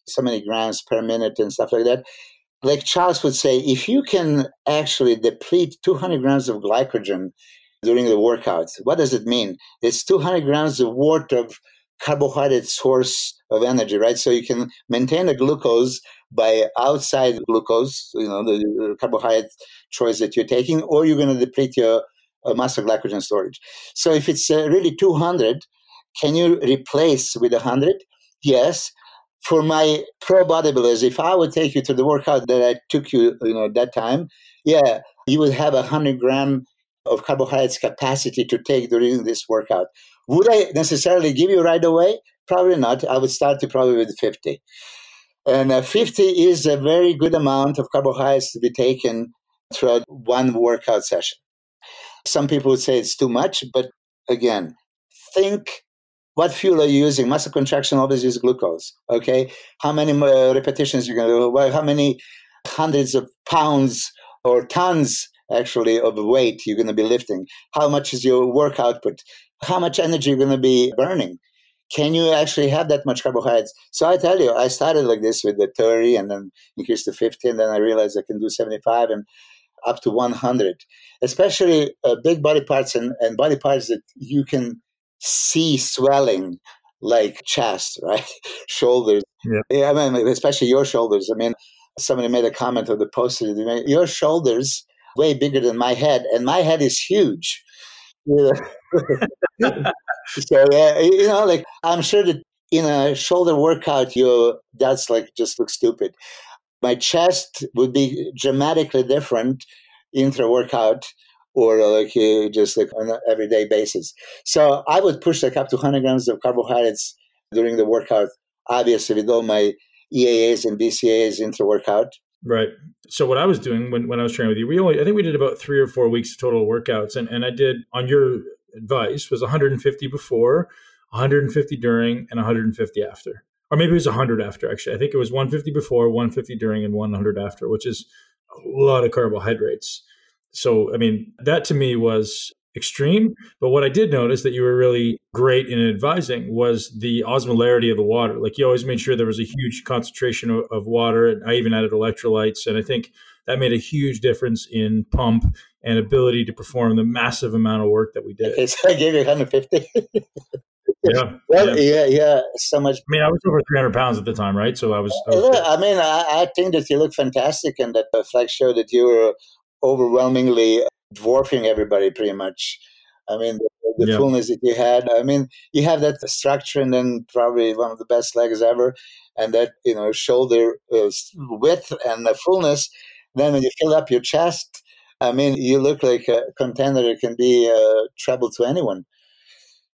so many grams per minute and stuff like that. Like Charles would say, if you can actually deplete 200 grams of glycogen during the workout, what does it mean? It's 200 grams of worth of carbohydrate source of energy, right? So you can maintain the glucose by outside glucose, you know, the carbohydrate choice that you're taking, or you're going to deplete your uh, muscle glycogen storage. So if it's uh, really 200, can you replace with 100? Yes. For my pro bodybuilders, if I would take you to the workout that I took you, you know, that time, yeah, you would have a 100 gram of carbohydrates capacity to take during this workout. Would I necessarily give you right away? Probably not. I would start to probably with 50. And uh, 50 is a very good amount of carbohydrates to be taken throughout one workout session. Some people would say it's too much, but again, think what fuel are you using? Muscle contraction always uses glucose. Okay, how many uh, repetitions you're going to do? How many hundreds of pounds or tons actually of weight you're going to be lifting? How much is your work output? How much energy you're going to be burning? Can you actually have that much carbohydrates? So I tell you, I started like this with the 30 and then increased to 50, and then I realized I can do 75 and up to 100, especially uh, big body parts and, and body parts that you can see swelling like chest, right? shoulders. Yeah. yeah. I mean, especially your shoulders. I mean, somebody made a comment on the post. Your shoulders way bigger than my head, and my head is huge. so yeah, you know, like I'm sure that in a shoulder workout, you that's like just looks stupid. My chest would be dramatically different intra workout or like uh, just like on an everyday basis. So I would push like up to 100 grams of carbohydrates during the workout, obviously with all my EAAs and BCAAs intra workout. Right. So what I was doing when, when I was training with you, we only I think we did about three or four weeks total workouts, and and I did on your advice was 150 before, 150 during, and 150 after, or maybe it was 100 after. Actually, I think it was 150 before, 150 during, and 100 after, which is a lot of carbohydrates. So I mean that to me was extreme. But what I did notice that you were really great in advising was the osmolarity of the water. Like you always made sure there was a huge concentration of, of water, and I even added electrolytes. And I think that made a huge difference in pump and ability to perform the massive amount of work that we did. Okay, so I gave you 150. yeah, well, yeah, yeah, yeah, so much. I mean, I was over 300 pounds at the time, right? So I was. I, was I mean, I, I, think that you look fantastic, and that the flag showed that you were overwhelmingly dwarfing everybody pretty much. I mean, the, the yeah. fullness that you had. I mean, you have that structure and then probably one of the best legs ever, and that you know shoulder uh, width and the fullness. Then when you fill up your chest, I mean, you look like a contender that can be uh, trouble to anyone.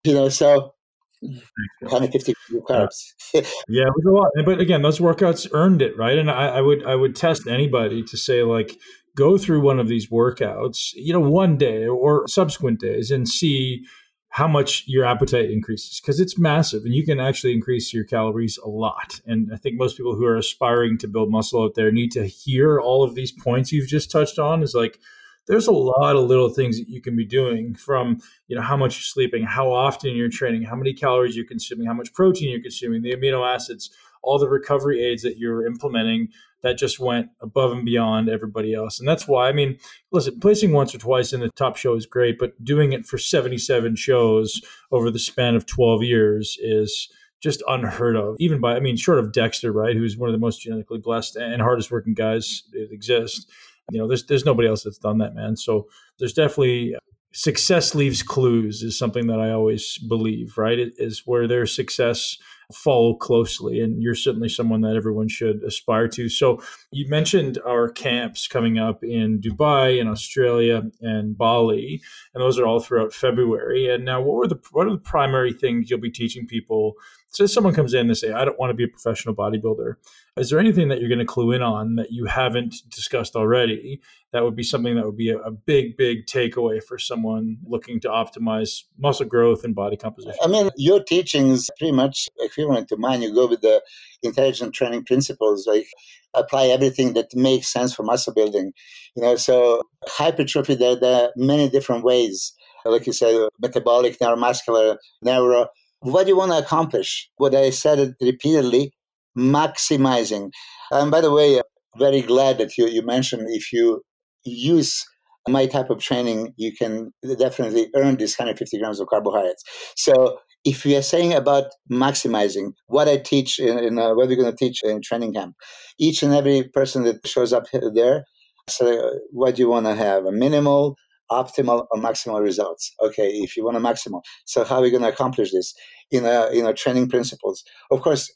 You know, so 150 carbs. yeah, it was a lot. But again, those workouts earned it, right? And I, I would I would test anybody to say like go through one of these workouts, you know, one day or subsequent days and see how much your appetite increases because it's massive and you can actually increase your calories a lot. And I think most people who are aspiring to build muscle out there need to hear all of these points you've just touched on is like there's a lot of little things that you can be doing from you know how much you're sleeping how often you're training how many calories you're consuming how much protein you're consuming the amino acids all the recovery aids that you're implementing that just went above and beyond everybody else. And that's why, I mean, listen, placing once or twice in the top show is great, but doing it for 77 shows over the span of 12 years is just unheard of. Even by, I mean, short of Dexter, right, who's one of the most genetically blessed and hardest working guys that exist. You know, there's there's nobody else that's done that, man. So there's definitely success leaves clues is something that I always believe, right? It is where their success follow closely. And you're certainly someone that everyone should aspire to. So you mentioned our camps coming up in Dubai, in Australia, and Bali, and those are all throughout February. And now, what were the what are the primary things you'll be teaching people? So if someone comes in and say, "I don't want to be a professional bodybuilder." Is there anything that you're going to clue in on that you haven't discussed already that would be something that would be a, a, big, big takeaway for someone looking to optimize muscle growth and body composition? I mean, your teachings pretty much equivalent to mine. You go with the intelligent training principles, like apply everything that makes sense for muscle building. You know, so hypertrophy, there, there are many different ways. Like you said, metabolic, neuromuscular, neuro. What do you want to accomplish? What I said it repeatedly maximizing. And by the way, I'm very glad that you, you mentioned if you use my type of training, you can definitely earn these 150 grams of carbohydrates. So if we are saying about maximizing what I teach in, in uh, what we're going to teach in training camp, each and every person that shows up there, so what do you want to have? A minimal, optimal, or maximal results? Okay, if you want a maximal, so how are we going to accomplish this in a you know training principles? Of course,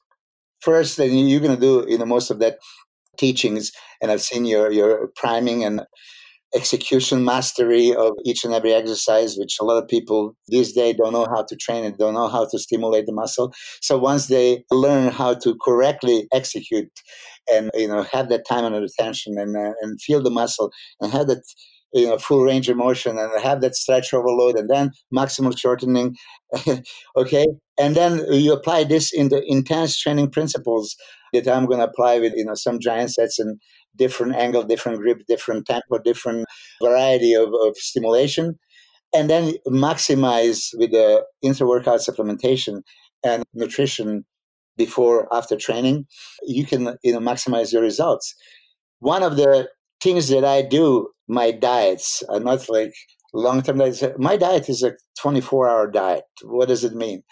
first then you're going to do you know most of that teachings and i've seen your your priming and execution mastery of each and every exercise which a lot of people these days don't know how to train and don't know how to stimulate the muscle so once they learn how to correctly execute and you know have that time and attention and uh, and feel the muscle and have that you know full range of motion and have that stretch overload and then maximal shortening okay? And then you apply this in the intense training principles that i'm going to apply with you know some giant sets and different angle different grip different tempo different variety of, of stimulation and then maximize with the intra-workout supplementation and nutrition before after training. You can you know maximize your results. One of the things that i do my diets are not like long term diets. Uh, my diet is a 24 hour diet. What does it mean?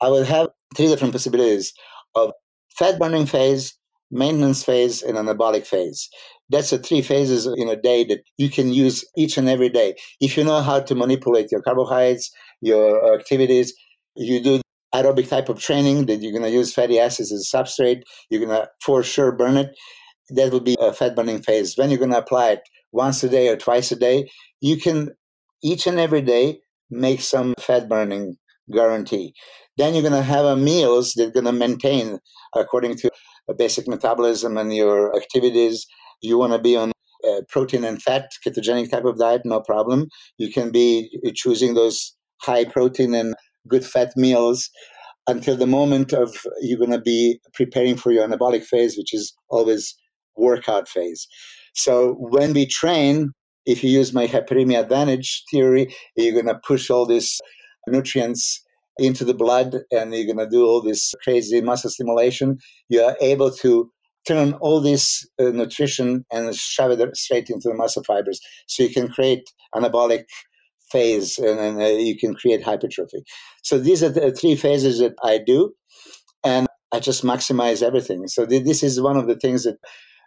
I will have three different possibilities of fat burning phase, maintenance phase, and anabolic phase. That's the three phases in a day that you can use each and every day. If you know how to manipulate your carbohydrates, your activities, you do aerobic type of training that you're going to use fatty acids as a substrate, you're going to for sure burn it. That will be a fat burning phase. When you're going to apply it once a day or twice a day, you can each and every day make some fat burning guarantee. Then you're going to have a meals that are going to maintain according to a basic metabolism and your activities. You want to be on uh, protein and fat ketogenic type of diet, no problem. You can be choosing those high protein and good fat meals until the moment of you're going to be preparing for your anabolic phase, which is always workout phase. So when we train, if you use my hyperemia advantage theory, you're going to push all these nutrients into the blood and you're going to do all this crazy muscle stimulation. You are able to turn all this uh, nutrition and shove it straight into the muscle fibers. So you can create anabolic phase and then uh, you can create hypertrophy. So these are the three phases that I do, and I just maximize everything. So th- this is one of the things that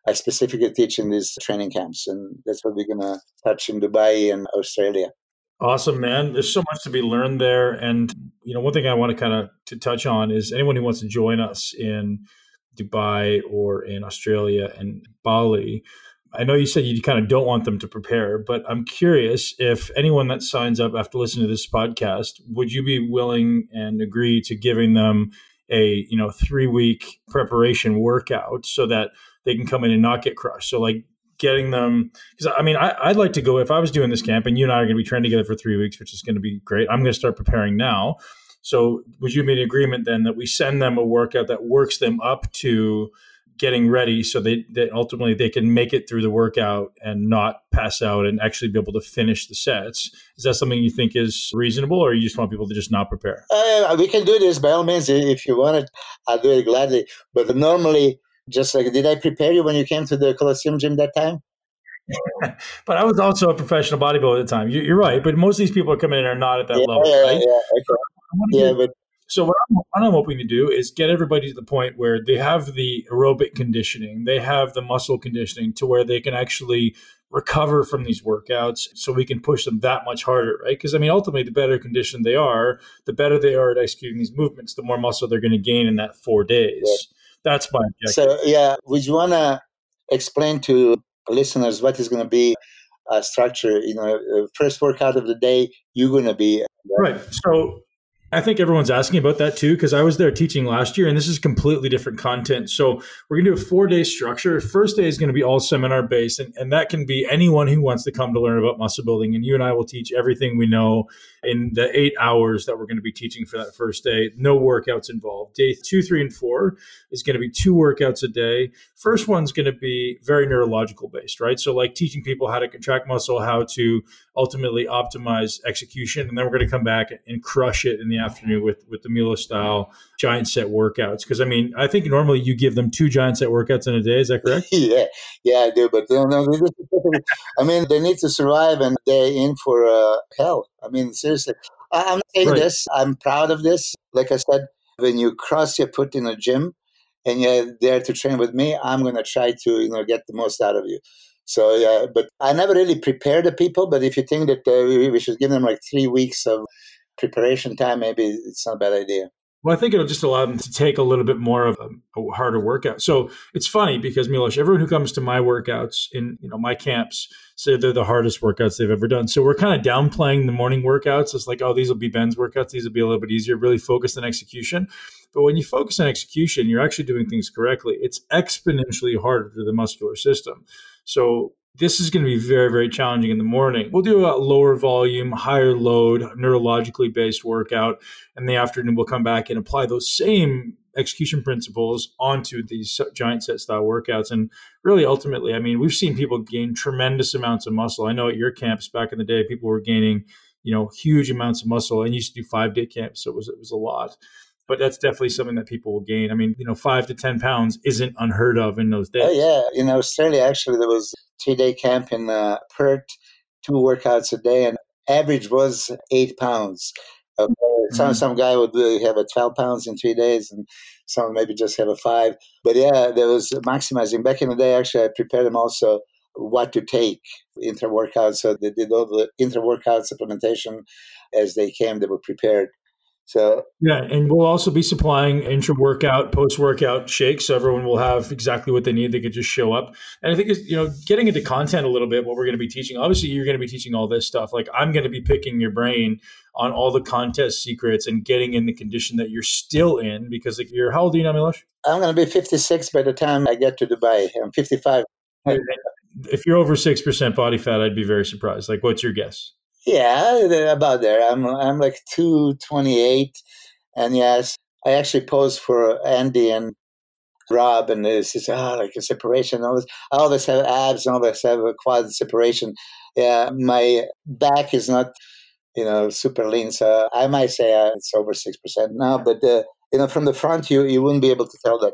I specifically teach in these training camps, and that's what we're gonna touch in Dubai and Australia. Awesome, man. There's so much to be learned there, and you know, one thing I want to kind of to touch on is anyone who wants to join us in Dubai or in Australia and Bali I know you said you kind of don't want them to prepare, but I'm curious if anyone that signs up after listening to this podcast, would you be willing and agree to giving them a you know three week preparation workout so that they can come in and not get crushed? So like getting them because I mean I, would like to go if I was doing this camp and you and I are going to be training together for three weeks, which is going to be great. I'm going to start preparing now. So would you be in agreement then that we send them a workout that works them up to getting ready so they, that ultimately they can make it through the workout and not pass out and actually be able to finish the sets. Is that something you think is reasonable, or you just want people to just not prepare? Uh, we can do this by all means. If you want it, I'll do it gladly. But normally, just like, did I prepare you when you came to the Colosseum gym that time? but I was also a professional bodybuilder at the time. You're right, but most of these people are coming in are not at that yeah, level. Yeah, right? yeah, okay. yeah, but so what I'm, what I'm, hoping to do is get everybody to the point where they have the aerobic conditioning, they have the muscle conditioning to where they can actually recover from these workouts so we can push them that much harder, right? Because I mean, ultimately, the better conditioned they are, the better they are at executing these movements, the more muscle they're going to gain in that four days. Yeah. That's my objective. So, yeah, would you want to explain to listeners what is going to be a structure? You know, uh, first workout of the day, you're going to be right. So I think everyone's asking about that too, because I was there teaching last year and this is completely different content. So we're going to do a four day structure. First day is going to be all seminar based, and, and that can be anyone who wants to come to learn about muscle building. And you and I will teach everything we know in the eight hours that we're going to be teaching for that first day. No workouts involved. Day two, three, and four is going to be two workouts a day. First one's going to be very neurological based, right? So, like teaching people how to contract muscle, how to ultimately optimize execution. And then we're going to come back and crush it in the afternoon with, with the Milo style giant set workouts. Because I mean, I think normally you give them two giant set workouts in a day. Is that correct? yeah, yeah, I do. But no, I mean, they need to survive and they're in for uh, hell. I mean, seriously. I'm saying right. this, I'm proud of this. Like I said, when you cross your foot in a gym, and you're there to train with me, I'm going to try to you know get the most out of you. So yeah, but I never really prepare the people. But if you think that uh, we, we should give them like three weeks of preparation time, maybe it's not a bad idea. Well, I think it'll just allow them to take a little bit more of a, a, harder workout. So it's funny because Milos, everyone who comes to my workouts in you know my camps say they're the hardest workouts they've ever done. So we're kind of downplaying the morning workouts. It's like, oh, these will be Ben's workouts. These will be a little bit easier. Really focus on execution. But when you focus on execution, you're actually doing things correctly. It's exponentially harder for the muscular system. So this is going to be very, very challenging in the morning. We'll do a lower volume, higher load, neurologically based workout. In the afternoon, we'll come back and apply those same execution principles onto these giant set style workouts. And really, ultimately, I mean, we've seen people gain tremendous amounts of muscle. I know at your camps back in the day, people were gaining, you know, huge amounts of muscle. And used to do five day camps, so it was it was a lot but that's definitely something that people will gain. I mean, you know, five to 10 pounds isn't unheard of in those days. Oh, yeah. In Australia, actually, there was three day camp in uh, Perth, two workouts a day, and average was eight pounds. Uh, mm-hmm. some, some guy would have a 12 pounds in three days, and some maybe just have a five. But yeah, there was maximizing. Back in the day, actually, I prepared them also what to take intra workout. So they did all the intra workout supplementation as they came. They were prepared. So yeah, and we'll also be supplying intra workout, post workout shakes, so everyone will have exactly what they need. They could just show up. And I think it's you know, getting into content a little bit, what we're going to be teaching. Obviously, you're going to be teaching all this stuff. Like I'm going to be picking your brain on all the contest secrets and getting in the condition that you're still in because like you're how old are you now, Milos? I'm going to be 56 by the time I get to Dubai. I'm 55. If you're over six percent body fat, I'd be very surprised. Like, what's your guess? Yeah, about there. I'm I'm like two twenty eight, and yes, I actually posed for Andy and Rob, and this is ah like a separation. All this, I always have abs, and always have a quad separation. Yeah, my back is not, you know, super lean, so I might say uh, it's over six percent now. But uh, you know, from the front, you you wouldn't be able to tell that.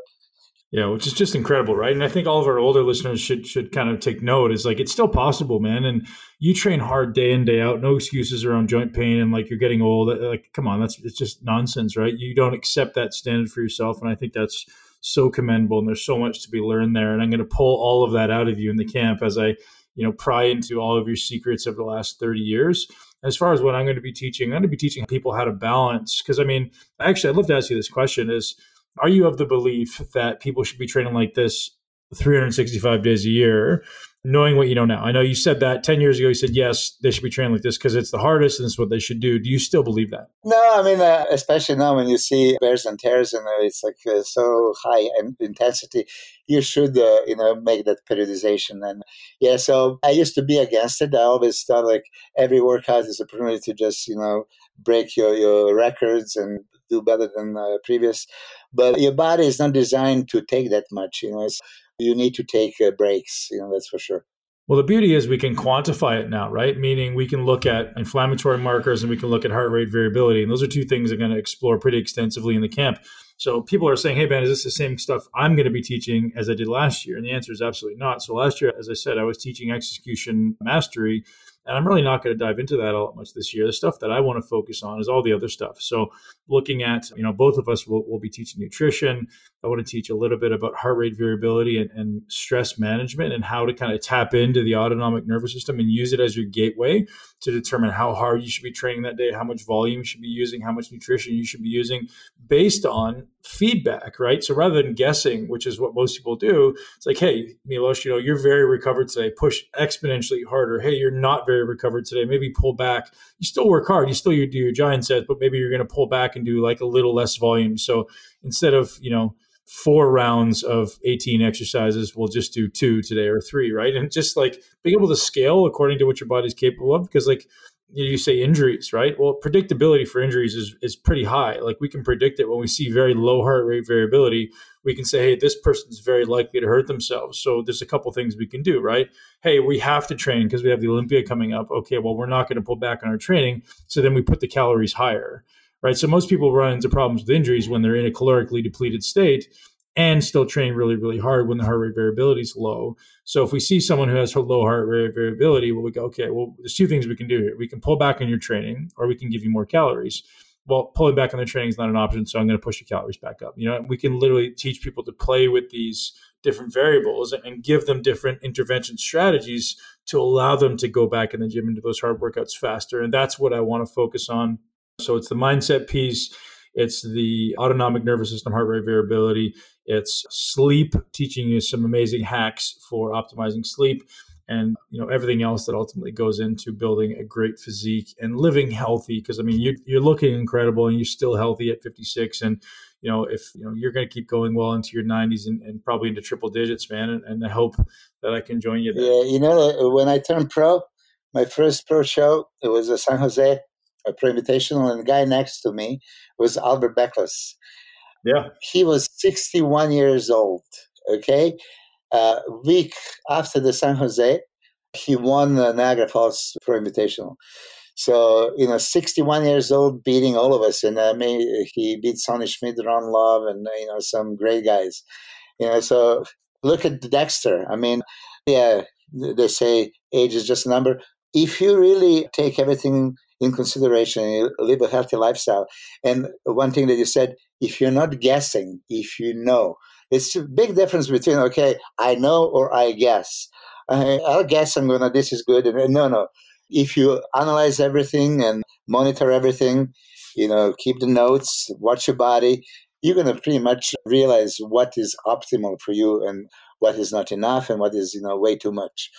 Yeah, which is just incredible, right? And I think all of our older listeners should should kind of take note. Is like it's still possible, man. And you train hard day in day out, no excuses around joint pain, and like you're getting old. Uh, like, come on, that's it's just nonsense, right? You don't accept that standard for yourself, and I think that's so commendable. And there's so much to be learned there. And I'm going to pull all of that out of you in the camp as I, you know, pry into all of your secrets of the last 30 years. As far as what I'm going to be teaching, I'm going to be teaching people how to balance. Because I mean, actually, I'd love to ask you this question: Is are you of the belief that people should be training like this 365 days a year, knowing what you know now? I know you said that 10 years ago, you said, yes, they should be training like this because it's the hardest and it's what they should do. Do you still believe that? No, I mean, uh, especially now when you see bears and tears and it's like uh, so high in intensity, you should, uh, you know, make that periodization. And yeah, so I used to be against it. I always thought like every workout is a opportunity to just, you know, break your, your records and do better than uh, previous. But your body is not designed to take that much. You know, it's, you need to take uh, breaks. You know, that's for sure. Well, the beauty is we can quantify it now, right? Meaning we can look at inflammatory markers and we can look at heart rate variability. And those are two things I'm going to explore pretty extensively in the camp. So people are saying, hey, Ben, is this the same stuff I'm going to be teaching as I did last year? And the answer is absolutely not. So last year, as I said, I was teaching execution mastery and I'm really not going to dive into that all that much this year. The stuff that I want to focus on is all the other stuff. So looking at, you know, both of us will, will be teaching nutrition. I want to teach a little bit about heart rate variability and, and stress management and how to kind of tap into the autonomic nervous system and use it as your gateway to determine how hard you should be training that day, how much volume you should be using, how much nutrition you should be using based on feedback, right? So rather than guessing, which is what most people do, it's like, hey, Milos, you know, you're very recovered today. Push exponentially harder. Hey, you're not very recovered today. Maybe pull back. You still work hard. You still do your giant sets, but maybe you're going to pull back and do like a little less volume. So instead of, you know, four rounds of 18 exercises, we'll just do two today or three, right? And just like being able to scale according to what your body's capable of, because like you say injuries, right? Well, predictability for injuries is, is pretty high. Like we can predict it when we see very low heart rate variability. We can say, hey, this person's very likely to hurt themselves. So there's a couple things we can do, right? Hey, we have to train because we have the Olympia coming up. Okay, well, we're not going to pull back on our training. So then we put the calories higher right? So most people run into problems with injuries when they're in a calorically depleted state and still train really, really hard when the heart rate variability is low. So if we see someone who has low heart rate variability, well, we go, okay, well, there's two things we can do here. We can pull back on your training or we can give you more calories. Well, pulling back on the training is not an option, so I'm going to push your calories back up. You know, we can literally teach people to play with these different variables and give them different intervention strategies to allow them to go back in the gym and do those hard workouts faster. And that's what I want to focus on so it's the mindset piece, it's the autonomic nervous system heart rate variability, it's sleep, teaching you some amazing hacks for optimizing sleep and you know everything else that ultimately goes into building a great physique and living healthy because i mean you, you're looking incredible and you're still healthy at 56 and you know if you know you're going to keep going well into your 90s and, and probably into triple digits man and, and, i hope that i can join you there yeah you know uh, when i turned pro my first pro show it was a san jose a pre-invitational, and the guy next to me was Albert Beckles. Yeah. He was 61 years old, okay? Uh, week after the San Jose, he won the Niagara Falls pre-invitational. So, you know, 61 years old, beating all of us. And I mean, he beat Sonny Schmidt, Ron Love, and, you know, some great guys. You know, so look at Dexter. I mean, yeah, they say age is just a number. If you really take everything in consideration and live a healthy lifestyle. And one thing that you said, if you're not guessing, if you know, it's a big difference between, okay, I know or I guess. I, will guess I'm gonna. This is good. And no, no. If you analyze everything and monitor everything, you know, keep the notes, watch your body, you're gonna pretty much realize what is optimal for you and what is not enough and what is you know way too much.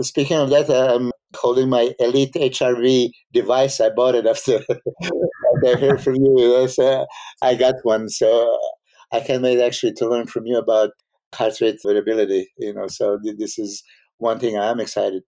Speaking of that, I'm holding my Elite HRV device. I bought it after I heard from you. I got one, so I can wait actually to learn from you about heart rate variability. You know, so this is one thing I'm excited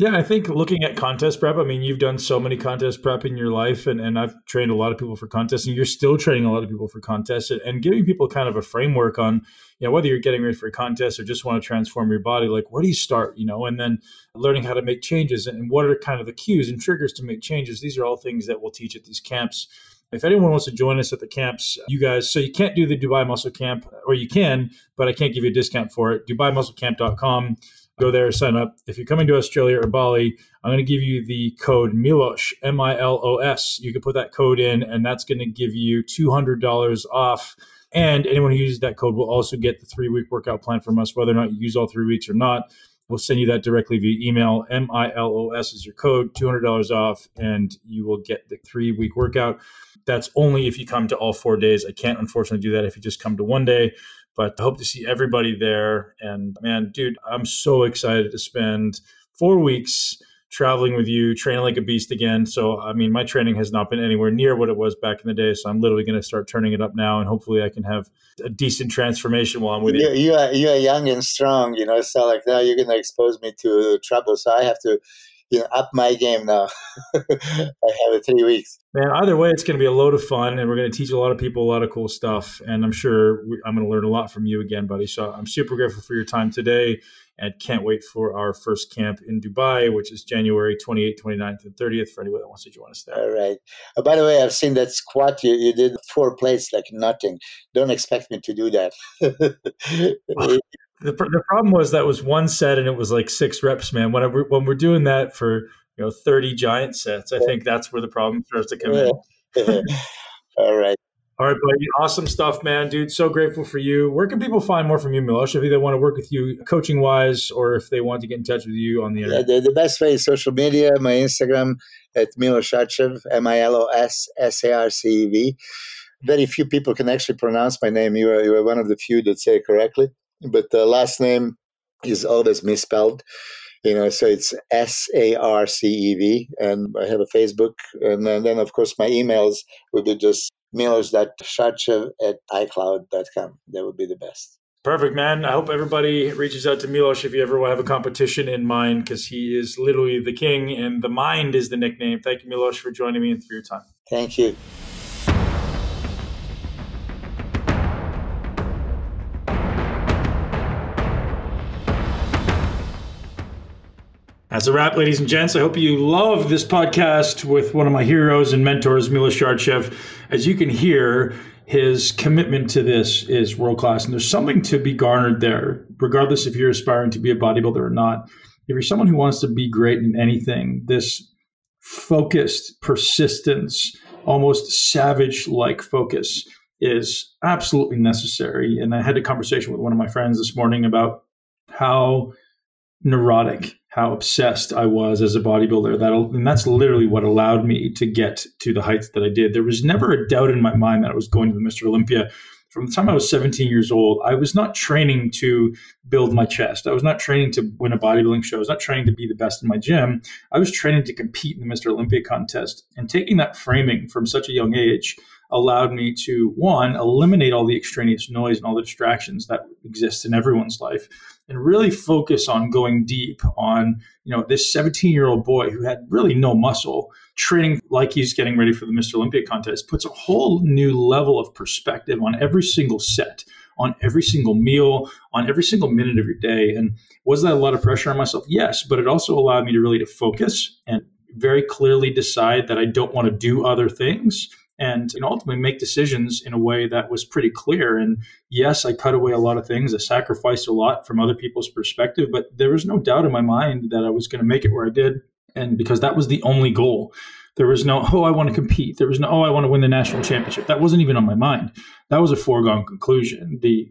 yeah, I think looking at contest prep, I mean, you've done so many contest prep in your life, and, and I've trained a lot of people for contests, and you're still training a lot of people for contests, and, and giving people kind of a framework on, you know, whether you're getting ready for a contest or just want to transform your body, like where do you start, you know, and then learning how to make changes and what are kind of the cues and triggers to make changes. These are all things that we'll teach at these camps. If anyone wants to join us at the camps, you guys, so you can't do the Dubai Muscle Camp, or you can, but I can't give you a discount for it. DubaiMuscleCamp.com go there, sign up. If you're coming to Australia or Bali, I'm going to give you the code MILOS, M I L O S. You can put that code in, and that's going to give you $200 off. And anyone who uses that code will also get the three week workout plan from us, whether or not you use all three weeks or not. We'll send you that directly via email. M I L O S is your code, $200 off, and you will get the three week workout. That's only if you come to all four days. I can't unfortunately do that if you just come to one day. But I hope to see everybody there. And man, dude, I'm so excited to spend four weeks traveling with you, training like a beast again. So, I mean, my training has not been anywhere near what it was back in the day. So, I'm literally going to start turning it up now, and hopefully, I can have a decent transformation while I'm with you. You, you are you are young and strong, you know. So, like now, you're going to expose me to trouble. So, I have to you know, up my game now. I have it three weeks. Man, either way, it's going to be a load of fun, and we're going to teach a lot of people a lot of cool stuff. And I'm sure we, I'm going to learn a lot from you again, buddy. So I'm super grateful for your time today, and can't wait for our first camp in Dubai, which is January 28th, 29th, and 30th. For anyone that wants to join us there. All right. Uh, by the way, I've seen that squat you, you did four plates like nothing. Don't expect me to do that. The, the problem was that was one set and it was like six reps, man. When, I, when we're doing that for you know 30 giant sets, I think that's where the problem starts to come in. All right. All right, buddy. Awesome stuff, man, dude. So grateful for you. Where can people find more from you, Milos? If they want to work with you coaching wise, or if they want to get in touch with you on the internet. Yeah, the, the best way is social media. My Instagram at Milosarcev, M I L O S S A R C E V. Very few people can actually pronounce my name. You are, you are one of the few that say it correctly but the last name is always misspelled. You know, so it's S A R C E V, and I have a Facebook, and then, then of course my emails would be just milos.sarcev at icloud.com. That would be the best. Perfect, man. I hope everybody reaches out to Milos if you ever have a competition in mind, because he is literally the king, and the mind is the nickname. Thank you, Milos, for joining me and for your time. Thank you. That's a wrap, ladies and gents. I hope you love this podcast with one of my heroes and mentors, Milos Sarcev. As you can hear, his commitment to this is world class, and there's something to be garnered there, regardless if you're aspiring to be a bodybuilder or not. If you're someone who wants to be great in anything, this focused persistence, almost savage like focus is absolutely necessary. And I had a conversation with one of my friends this morning about how neurotic how obsessed I was as a bodybuilder. That and that's literally what allowed me to get to the heights that I did. There was never a doubt in my mind that I was going to the Mr. Olympia. From the time I was 17 years old, I was not training to build my chest. I was not training to win a bodybuilding show. I was not training to be the best in my gym. I was training to compete in the Mr. Olympia contest. And taking that framing from such a young age allowed me to one eliminate all the extraneous noise and all the distractions that exist in everyone's life and really focus on going deep on you know this 17 year old boy who had really no muscle training like he's getting ready for the mr olympia contest puts a whole new level of perspective on every single set on every single meal on every single minute of your day. And was that a lot of pressure on myself? Yes but it also allowed me to really to focus and very clearly decide that i don't want to do other things and you know, ultimately make decisions in a way that was pretty clear. And yes, I cut away a lot of things. I sacrificed a lot from other people's perspective, but there was no doubt in my mind that I was going to make it where I did. And because that was the only goal. There was no, oh, I want to compete. There was no, oh, I want to win the national championship. That wasn't even on my mind. That was a foregone conclusion. The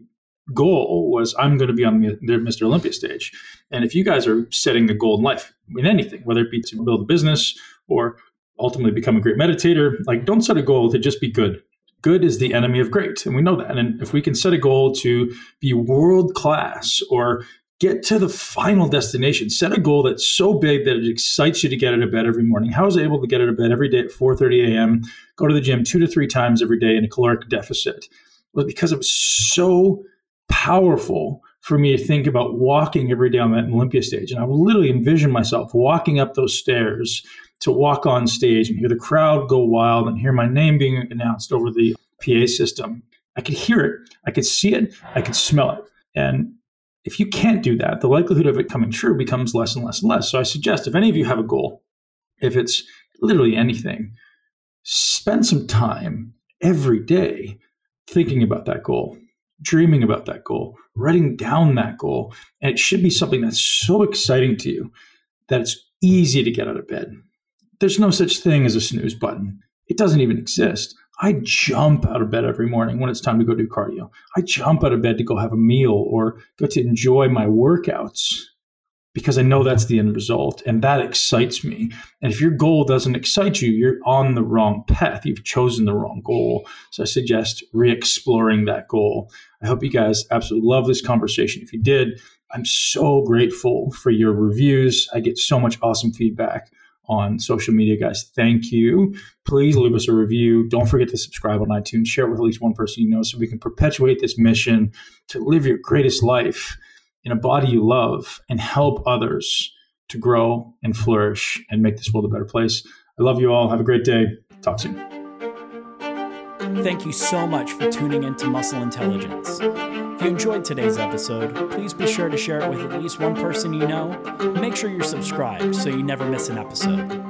goal was I'm going to be on the Mr. Olympia stage. And if you guys are setting a goal in life in anything, whether it be to build a business or ultimately become a great meditator, like don't set a goal to just be good. Good is the enemy of great. And we know that. And if we can set a goal to be world class or get to the final destination, set a goal that's so big that it excites you to get out of bed every morning. How was I able to get out of bed every day at 4:30 a.m., go to the gym two to three times every day in a caloric deficit? Well, because it was so powerful for me to think about walking every day on that Olympia stage. And I would literally envision myself walking up those stairs to walk on stage and hear the crowd go wild and hear my name being announced over the PA system. I could hear it, I could see it, I could smell it. And if you can't do that, the likelihood of it coming true becomes less and less and less. So I suggest if any of you have a goal, if it's literally anything, spend some time every day thinking about that goal dreaming about that goal, writing down that goal. And it should be something that's so exciting to you that it's easy to get out of bed. There's no such thing as a snooze button, it doesn't even exist. I jump out of bed every morning when it's time to go do cardio. I jump out of bed to go have a meal or go to enjoy my workouts because I know that's the end result and that excites me. And if your goal doesn't excite you, you're on the wrong path. You've chosen the wrong goal. So I suggest re exploring that goal. I hope you guys absolutely love this conversation. If you did, I'm so grateful for your reviews. I get so much awesome feedback on social media, guys. Thank you. Please leave us a review. Don't forget to subscribe on iTunes. Share it with at least one person you know so we can perpetuate this mission to live your greatest life in a body you love and help others to grow and flourish and make this world a better place. I love you all. Have a great day. Talk soon. Thank you so much for tuning in to Muscle Intelligence. If you enjoyed today's episode, please be sure to share it with at least one person you know. Make sure you're subscribed so you never miss an episode.